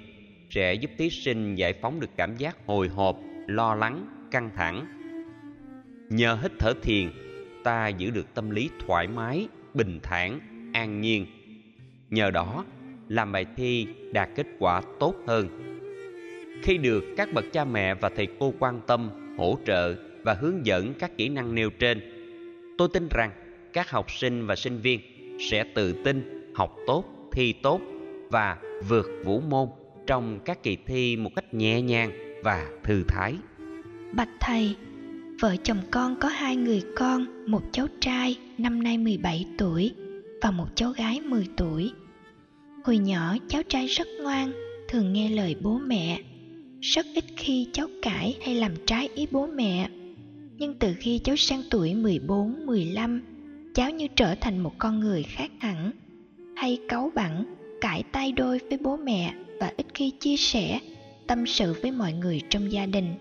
sẽ giúp thí sinh giải phóng được cảm giác hồi hộp, lo lắng, căng thẳng. Nhờ hít thở thiền, ta giữ được tâm lý thoải mái, bình thản, an nhiên. Nhờ đó, làm bài thi đạt kết quả tốt hơn. Khi được các bậc cha mẹ và thầy cô quan tâm hỗ trợ và hướng dẫn các kỹ năng nêu trên. Tôi tin rằng các học sinh và sinh viên sẽ tự tin học tốt, thi tốt và vượt vũ môn trong các kỳ thi một cách nhẹ nhàng và thư thái. Bạch thầy, vợ chồng con có hai người con, một cháu trai, năm nay 17 tuổi và một cháu gái 10 tuổi. Hồi nhỏ, cháu trai rất ngoan, thường nghe lời bố mẹ rất ít khi cháu cãi hay làm trái ý bố mẹ nhưng từ khi cháu sang tuổi 14, 15, cháu như trở thành một con người khác hẳn. Hay cáu bẳn, cãi tay đôi với bố mẹ và ít khi chia sẻ, tâm sự với mọi người trong gia đình.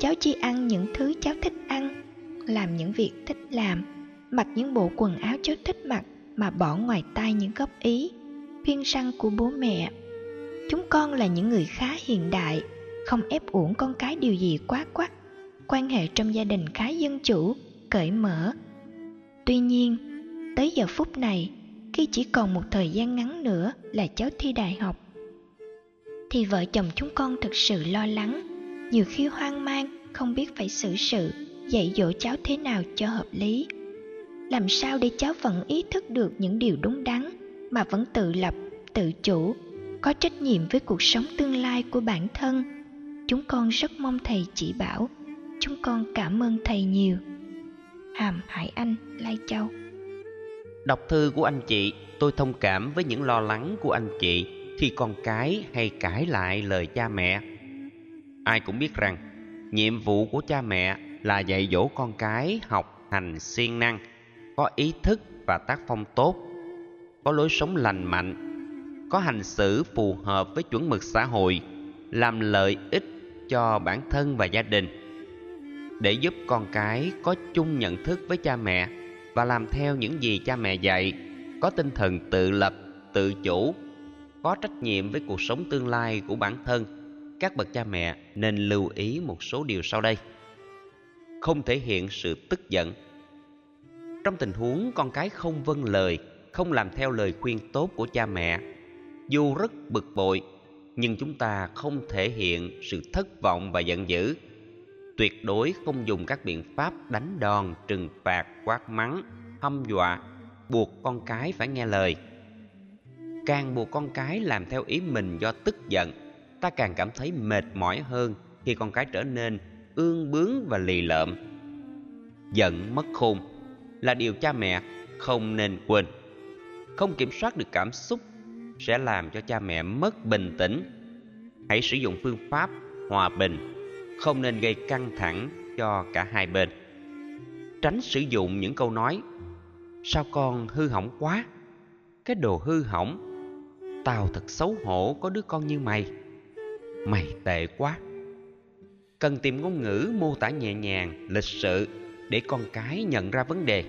Cháu chỉ ăn những thứ cháu thích ăn, làm những việc thích làm, mặc những bộ quần áo cháu thích mặc mà bỏ ngoài tai những góp ý, khuyên răn của bố mẹ. Chúng con là những người khá hiện đại, không ép uổng con cái điều gì quá quắt quan hệ trong gia đình khá dân chủ, cởi mở. Tuy nhiên, tới giờ phút này, khi chỉ còn một thời gian ngắn nữa là cháu thi đại học, thì vợ chồng chúng con thực sự lo lắng, nhiều khi hoang mang, không biết phải xử sự, dạy dỗ cháu thế nào cho hợp lý. Làm sao để cháu vẫn ý thức được những điều đúng đắn mà vẫn tự lập, tự chủ, có trách nhiệm với cuộc sống tương lai của bản thân? Chúng con rất mong thầy chỉ bảo Chúng con cảm ơn thầy nhiều. Hàm Hải Anh, Lai Châu Đọc thư của anh chị, tôi thông cảm với những lo lắng của anh chị khi con cái hay cãi lại lời cha mẹ. Ai cũng biết rằng, nhiệm vụ của cha mẹ là dạy dỗ con cái học hành siêng năng, có ý thức và tác phong tốt, có lối sống lành mạnh, có hành xử phù hợp với chuẩn mực xã hội, làm lợi ích cho bản thân và gia đình, để giúp con cái có chung nhận thức với cha mẹ và làm theo những gì cha mẹ dạy, có tinh thần tự lập, tự chủ, có trách nhiệm với cuộc sống tương lai của bản thân, các bậc cha mẹ nên lưu ý một số điều sau đây. Không thể hiện sự tức giận. Trong tình huống con cái không vâng lời, không làm theo lời khuyên tốt của cha mẹ, dù rất bực bội nhưng chúng ta không thể hiện sự thất vọng và giận dữ. Tuyệt đối không dùng các biện pháp đánh đòn, trừng phạt, quát mắng hâm dọa, buộc con cái phải nghe lời. Càng buộc con cái làm theo ý mình do tức giận, ta càng cảm thấy mệt mỏi hơn khi con cái trở nên ương bướng và lì lợm. Giận mất khôn là điều cha mẹ không nên quên. Không kiểm soát được cảm xúc sẽ làm cho cha mẹ mất bình tĩnh. Hãy sử dụng phương pháp hòa bình, không nên gây căng thẳng cho cả hai bên. Tránh sử dụng những câu nói, sao con hư hỏng quá? Cái đồ hư hỏng, tao thật xấu hổ, có đứa con như mày. Mày tệ quá. Cần tìm ngôn ngữ mô tả nhẹ nhàng, lịch sự để con cái nhận ra vấn đề.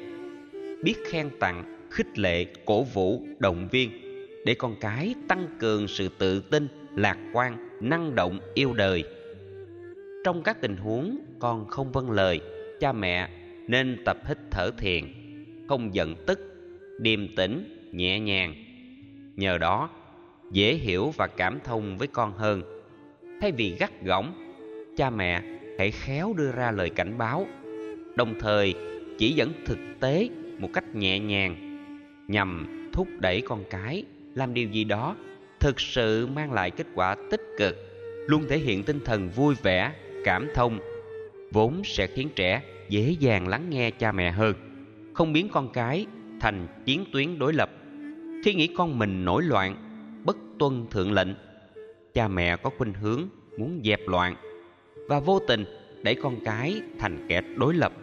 Biết khen tặng, khích lệ cổ vũ động viên để con cái tăng cường sự tự tin, lạc quan, năng động, yêu đời. Trong các tình huống con không vâng lời, cha mẹ nên tập hít thở thiền, không giận tức, điềm tĩnh, nhẹ nhàng. Nhờ đó, dễ hiểu và cảm thông với con hơn. Thay vì gắt gỏng, cha mẹ hãy khéo đưa ra lời cảnh báo, đồng thời chỉ dẫn thực tế một cách nhẹ nhàng, nhằm thúc đẩy con cái làm điều gì đó, thực sự mang lại kết quả tích cực, luôn thể hiện tinh thần vui vẻ, cảm thông, vốn sẽ khiến trẻ dễ dàng lắng nghe cha mẹ hơn, không biến con cái thành chiến tuyến đối lập. Khi nghĩ con mình nổi loạn, bất tuân thượng lệnh, cha mẹ có khuynh hướng muốn dẹp loạn và vô tình đẩy con cái thành kẻ đối lập.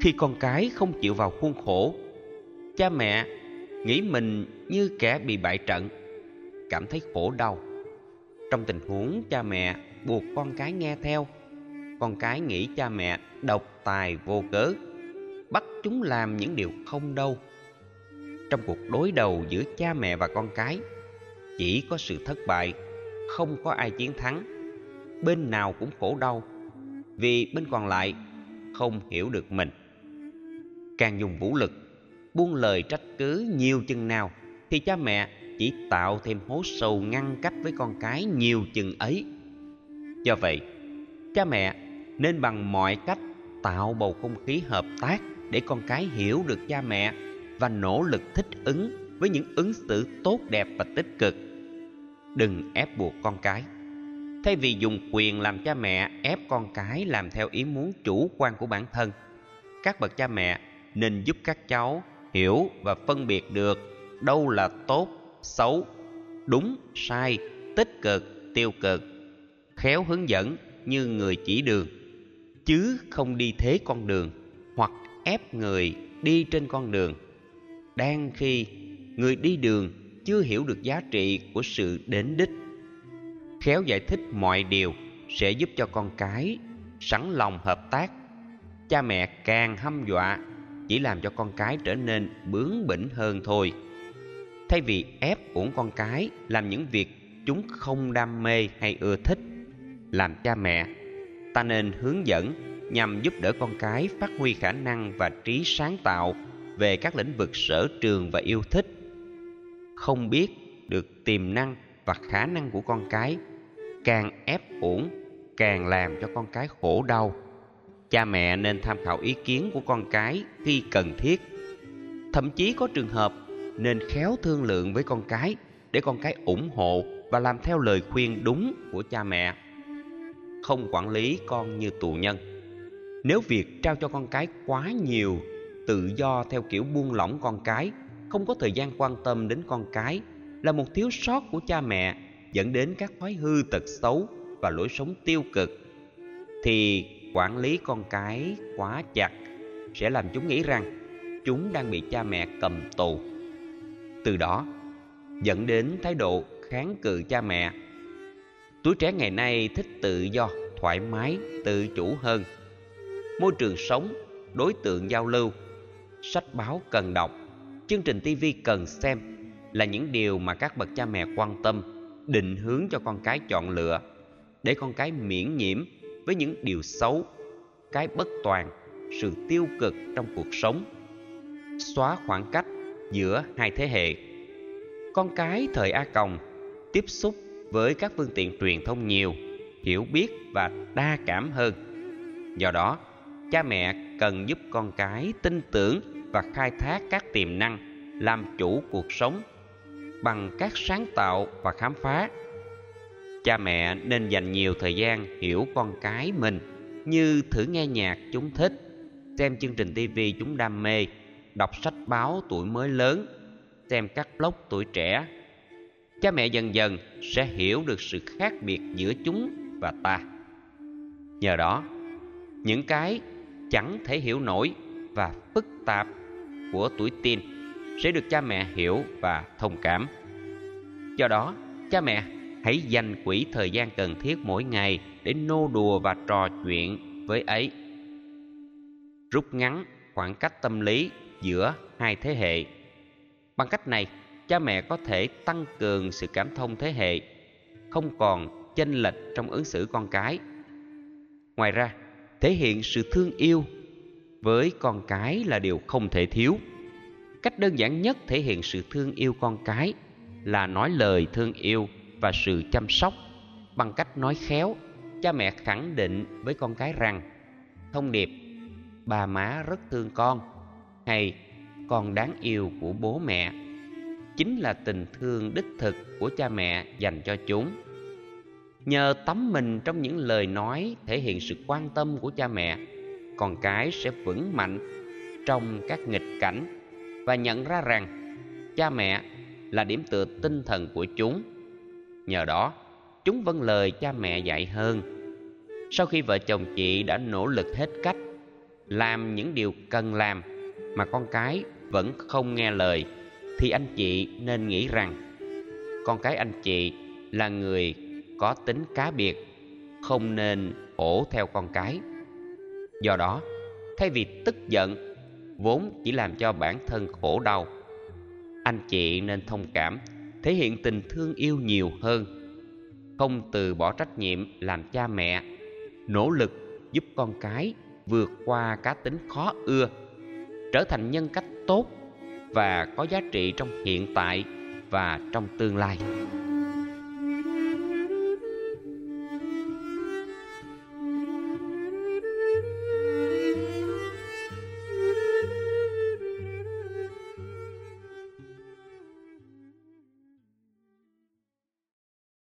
Khi con cái không chịu vào khuôn khổ, cha mẹ nghĩ mình như kẻ bị bại trận, cảm thấy khổ đau. Trong tình huống cha mẹ buộc con cái nghe theo, con cái nghĩ cha mẹ độc tài vô cớ, bắt chúng làm những điều không đâu. Trong cuộc đối đầu giữa cha mẹ và con cái, chỉ có sự thất bại, không có ai chiến thắng. Bên nào cũng khổ đau, vì bên còn lại không hiểu được mình. Càng dùng vũ lực buông lời trách cứ nhiều chừng nào, thì cha mẹ chỉ tạo thêm hố sâu ngăn cách với con cái nhiều chừng ấy. Do vậy, cha mẹ nên bằng mọi cách tạo bầu không khí hợp tác để con cái hiểu được cha mẹ và nỗ lực thích ứng với những ứng xử tốt đẹp và tích cực. Đừng ép buộc con cái. Thay vì dùng quyền làm cha mẹ ép con cái làm theo ý muốn chủ quan của bản thân, các bậc cha mẹ nên giúp các cháu hiểu và phân biệt được đâu là tốt, xấu, đúng, sai, tích cực, tiêu cực, khéo hướng dẫn như người chỉ đường. Chứ không đi thế con đường hoặc ép người đi trên con đường. Đang khi người đi đường chưa hiểu được giá trị của sự đến đích, khéo giải thích mọi điều sẽ giúp cho con cái sẵn lòng hợp tác. Cha mẹ càng hăm dọa chỉ làm cho con cái trở nên bướng bỉnh hơn thôi. Thay vì ép uổng con cái làm những việc chúng không đam mê hay ưa thích, làm cha mẹ, ta nên hướng dẫn nhằm giúp đỡ con cái phát huy khả năng và trí sáng tạo về các lĩnh vực sở trường và yêu thích. Không biết được tiềm năng và khả năng của con cái, càng ép uổng, càng làm cho con cái khổ đau cha mẹ nên tham khảo ý kiến của con cái khi cần thiết. Thậm chí có trường hợp nên khéo thương lượng với con cái để con cái ủng hộ và làm theo lời khuyên đúng của cha mẹ. Không quản lý con như tù nhân. Nếu việc trao cho con cái quá nhiều tự do theo kiểu buông lỏng con cái, không có thời gian quan tâm đến con cái, là một thiếu sót của cha mẹ, dẫn đến các thói hư tật xấu và lối sống tiêu cực, thì quản lý con cái quá chặt sẽ làm chúng nghĩ rằng chúng đang bị cha mẹ cầm tù. Từ đó, dẫn đến thái độ kháng cự cha mẹ. Tuổi trẻ ngày nay thích tự do, thoải mái, tự chủ hơn. Môi trường sống, đối tượng giao lưu, sách báo cần đọc, chương trình tv cần xem là những điều mà các bậc cha mẹ quan tâm, định hướng cho con cái chọn lựa, để con cái miễn nhiễm với những điều xấu, cái bất toàn, sự tiêu cực trong cuộc sống. Xóa khoảng cách giữa hai thế hệ. Con cái thời a còng tiếp xúc với các phương tiện truyền thông nhiều, hiểu biết và đa cảm hơn. Do đó, cha mẹ cần giúp con cái tin tưởng và khai thác các tiềm năng làm chủ cuộc sống bằng các sáng tạo và khám phá cha mẹ nên dành nhiều thời gian hiểu con cái mình, như thử nghe nhạc chúng thích, xem chương trình tv chúng đam mê, đọc sách báo tuổi mới lớn, xem các blog tuổi trẻ. Cha mẹ dần dần sẽ hiểu được sự khác biệt giữa chúng và ta. Nhờ đó, những cái chẳng thể hiểu nổi và phức tạp của tuổi teen sẽ được cha mẹ hiểu và thông cảm. Do đó, cha mẹ hãy dành quỹ thời gian cần thiết mỗi ngày để nô đùa và trò chuyện với ấy. Rút ngắn khoảng cách tâm lý giữa hai thế hệ. Bằng cách này, cha mẹ có thể tăng cường sự cảm thông thế hệ, không còn chênh lệch trong ứng xử con cái. Ngoài ra, thể hiện sự thương yêu với con cái là điều không thể thiếu. Cách đơn giản nhất thể hiện sự thương yêu con cái là nói lời thương yêu và sự chăm sóc bằng cách nói khéo, cha mẹ khẳng định với con cái rằng, thông điệp, bà má rất thương con, hay con đáng yêu của bố mẹ, chính là tình thương đích thực của cha mẹ dành cho chúng. Nhờ tắm mình trong những lời nói thể hiện sự quan tâm của cha mẹ, con cái sẽ vững mạnh trong các nghịch cảnh và nhận ra rằng cha mẹ là điểm tựa tinh thần của chúng nhờ đó, chúng vâng lời cha mẹ dạy hơn. Sau khi vợ chồng chị đã nỗ lực hết cách, làm những điều cần làm mà con cái vẫn không nghe lời, thì anh chị nên nghĩ rằng, con cái anh chị là người có tính cá biệt, không nên ổ theo con cái. Do đó, thay vì tức giận, vốn chỉ làm cho bản thân khổ đau, anh chị nên thông cảm thể hiện tình thương yêu nhiều hơn. Không từ bỏ trách nhiệm làm cha mẹ, nỗ lực giúp con cái vượt qua cá tính khó ưa, trở thành nhân cách tốt và có giá trị trong hiện tại và trong tương lai.